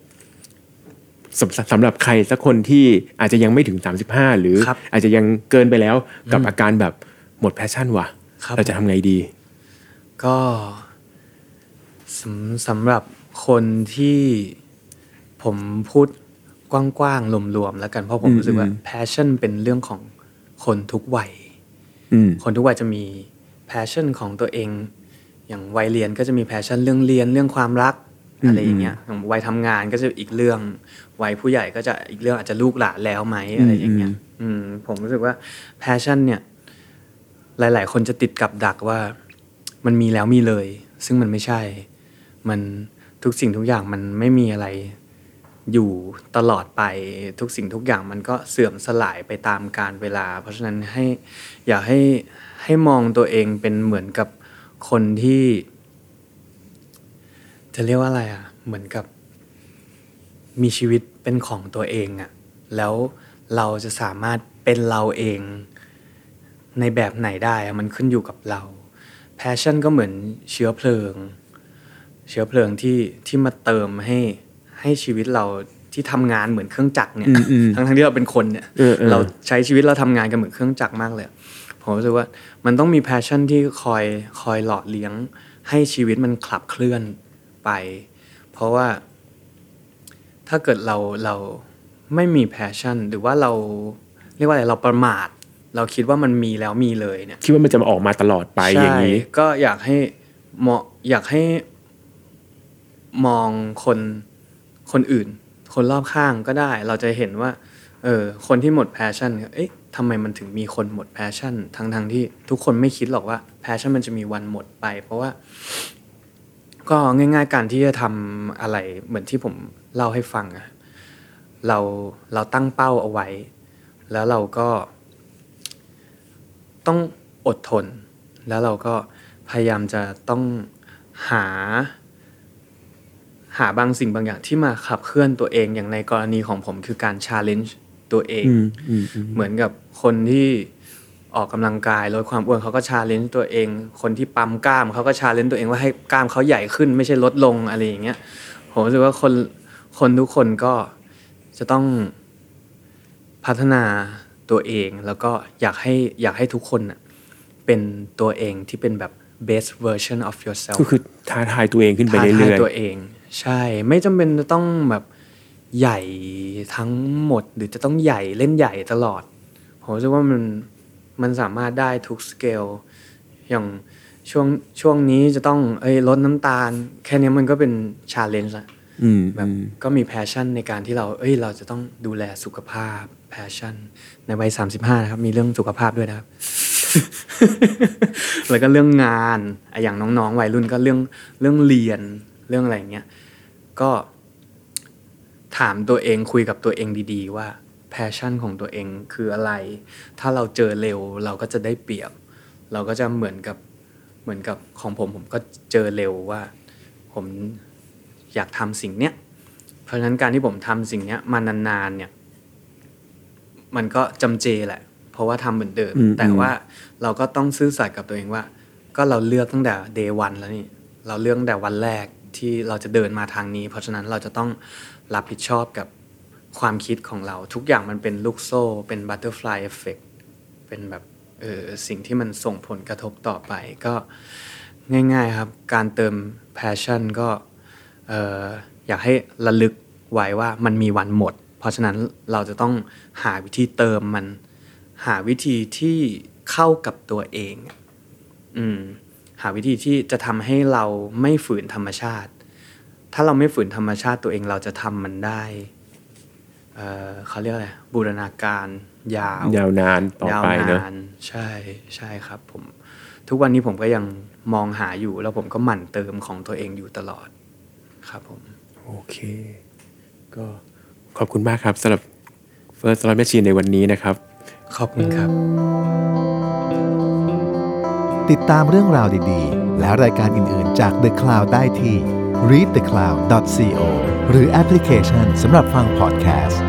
สำสำหรับใครสักคนที่อาจจะยังไม่ถึง 35 หรือครับอาจจะยังเกินไปแล้วกับอาการแบบหมด passion ว่ะครับเราจะทำไงดี ก็สำสำหรับคนที่ผมพูดกว้างๆรวมๆแล้วกันเพราะผมอืมรู้สึกว่าอืม passion เป็นเรื่องของคนทุกวัยอืมคนทุกวัยจะมี passion ของตัวเอง อย่างวัยเรียนก็จะมี passion เรื่องเรียนเรื่องความรักอืมอะไรอย่างเงี้ยอย่างวัยทำงานก็จะอีกเรื่อง วัยผู้ใหญ่ก็จะอีกเรื่องอาจจะลูกหลานแล้วไหมอะไรอย่างเงี้ยอืมผมรู้สึกว่า passion เนี่ย หลาย ๆ คนจะติดกับดักว่า มันมีแล้วมีเลย ซึ่งมันไม่ใช่ มันทุกสิ่งทุกอย่างมันไม่มีอะไรอยู่ตลอดไปทุกสิ่งทุกอย่างมันก็เสื่อมสลายไปตามกาลเวลา เพราะฉะนั้นให้อยากให้ให้มองตัวเองเป็นเหมือนกับคนที่ จะเรียกว่าอะไรอะ เหมือนกับ มีชีวิตเป็นของตัวเองอะแล้วเราจะสามารถเป็นเราเองในแบบไหนได้อะมันขึ้นอยู่กับเรา passion ก็เหมือนเชื้อเพลิง เชื้อเพลิงที่ที่มาเติมให้ให้ชีวิตเราที่ทำงานเหมือนเครื่องจักรเนี่ยอืมอืมทั้งทั้งๆที่เราเป็นคนเนี่ยเออเออเราใช้ชีวิตเราทำงานกันเหมือนเครื่องจักรมากเลยผมรู้สึกว่ามันต้องมี passion ที่คอยคอยหล่อเลี้ยง ให้ชีวิตมันขับเคลื่อนไป เพราะว่าถ้าเกิดเราเราไม่มี passion หรือว่าเราเรียกว่าอะไรเราประมาท เราคิดว่ามันมีแล้วมีเลยเนี่ยคิดว่ามันจะมาออกมาตลอดไปอย่างนี้ใช่ก็อยากให้มองอยากให้มองคนคนอื่น คนรอบข้างก็ได้ เราจะเห็นว่า เออคนที่หมด passion เอ๊ะทำไมมันถึงมีคนหมด passion ทั้งทั้งที่ทุกคนไม่คิดหรอกว่า passion มันจะมีวันหมดไป เพราะว่า ก็ง่าย ๆ การที่จะทำอะไรเหมือนที่ผมเล่าให้ฟังอะเราเราตั้งเป้าเอาไว้ แล้วเราก็ ต้องอดทน แล้วเราก็พยายามจะต้องหา หาบางสิ่งบางอย่างที่มาขับเคลื่อนตัวเองอย่างในกรณีของผมคือการ challenge ตัวเองอืมอืมอืมเหมือนกับคนที่ออกกำลังกายลดความอ้วนเขาก็ challenge ตัวเอง คนที่ปั๊มกล้ามเขาก็ challenge ตัวเองว่าให้กล้ามเขาใหญ่ขึ้นไม่ใช่ลดลงอะไรอย่างเงี้ยผมรู้สึกว่าคนคนทุกคนก็จะต้องพัฒนา ตัวเอง แล้วก็อยากให้อยากให้ทุกคนน่ะเป็นตัวเองที่เป็นแบบ best version of yourself ก็คือท้าทายตัวเองขึ้นไปท้าเรื่ทายอยตัวเอง ใช่ไม่จำเป็นจะต้องแบบใหญ่ทั้งหมดหรือจะต้องใหญ่เล่นใหญ่ตลอด ผมรู้สึกว่ามันมันสามารถได้ทุกสเกลอย่างช่วงช่วงนี้จะต้องเอ้ยลดน้ำตาล แค่นี้มันก็เป็น challenge ละๆอืมแบบอืมก็มี passion ในการที่เรา เอ้ยเราจะต้องดูแลสุขภาพ passion ในวัย35นะครับ มีเรื่องสุขภาพด้วยนะครับ แล้วก็เรื่องงานออย่างน้องๆวัยรุ่นก็เรื่องเรื่องเรียนเรื่องอะไรอย่างเงี้ยก็ถามตัวเองคุยกับตัวเองดีๆ ว่า passion ของตัวเองคืออะไร ถ้าเราเจอเร็วเราก็จะได้เปรียบ เราก็จะเหมือนกับเหมือนกับของผมผมก็เจอเร็วว่า ผมอยากทำสิ่งเนี้ย เพราะฉะนั้นการที่ผมทำสิ่งเนี้ยมานานๆเนี่ย มันก็จำเจแหละ เพราะว่าทำเหมือนเดิมอืมแต่ว่าเราก็ต้องซื่อสัตย์กับตัวเองว่า ก็เราเลือกตั้งแต่ day one แล้วนี่เราเลือกตั้งแต่วันแรกที่เราจะเดินมาทางนี้ เพราะฉะนั้นเราจะต้องรับผิดชอบกับความคิดของเรา ทุกอย่างมันเป็นลูกโซ่ เป็น butterfly effect เป็นแบบเออสิ่งที่มันส่งผลกระทบต่อไปก็ง่ายๆครับ การเติม passion ก็เอออยากให้ระลึกไว้ว่ามันมีวันหมด เพราะฉะนั้นเราจะต้องหาวิธีเติมมัน หาวิธีที่เข้ากับตัวเอง อืม หาวิธีที่จะทำให้เราไม่ฝืนธรรมชาติ ถ้าเราไม่ฝืนธรรมชาติตัวเองเราจะทำมันได้เออเขาเรียกอะไรบูรณาการยาว ยาวนานต่อไปเนอะยาวนใช่ใช่ครับผม ทุกวันนี้ผมก็ยังมองหาอยู่ แล้วผมก็หมั่นเติมของตัวเองอยู่ตลอด ครับผม โอเค ก็ ขอบคุณมากครับสำหรับ First Slot Machine ในวันนี้นะครับ ขอบคุณครับ ติดตามเรื่องราวดีๆ และรายการอื่นๆ จาก The Cloud ได้ที่ readthecloud.co หรือแอปพลิเคชันสำหรับฟังพอดแคสต์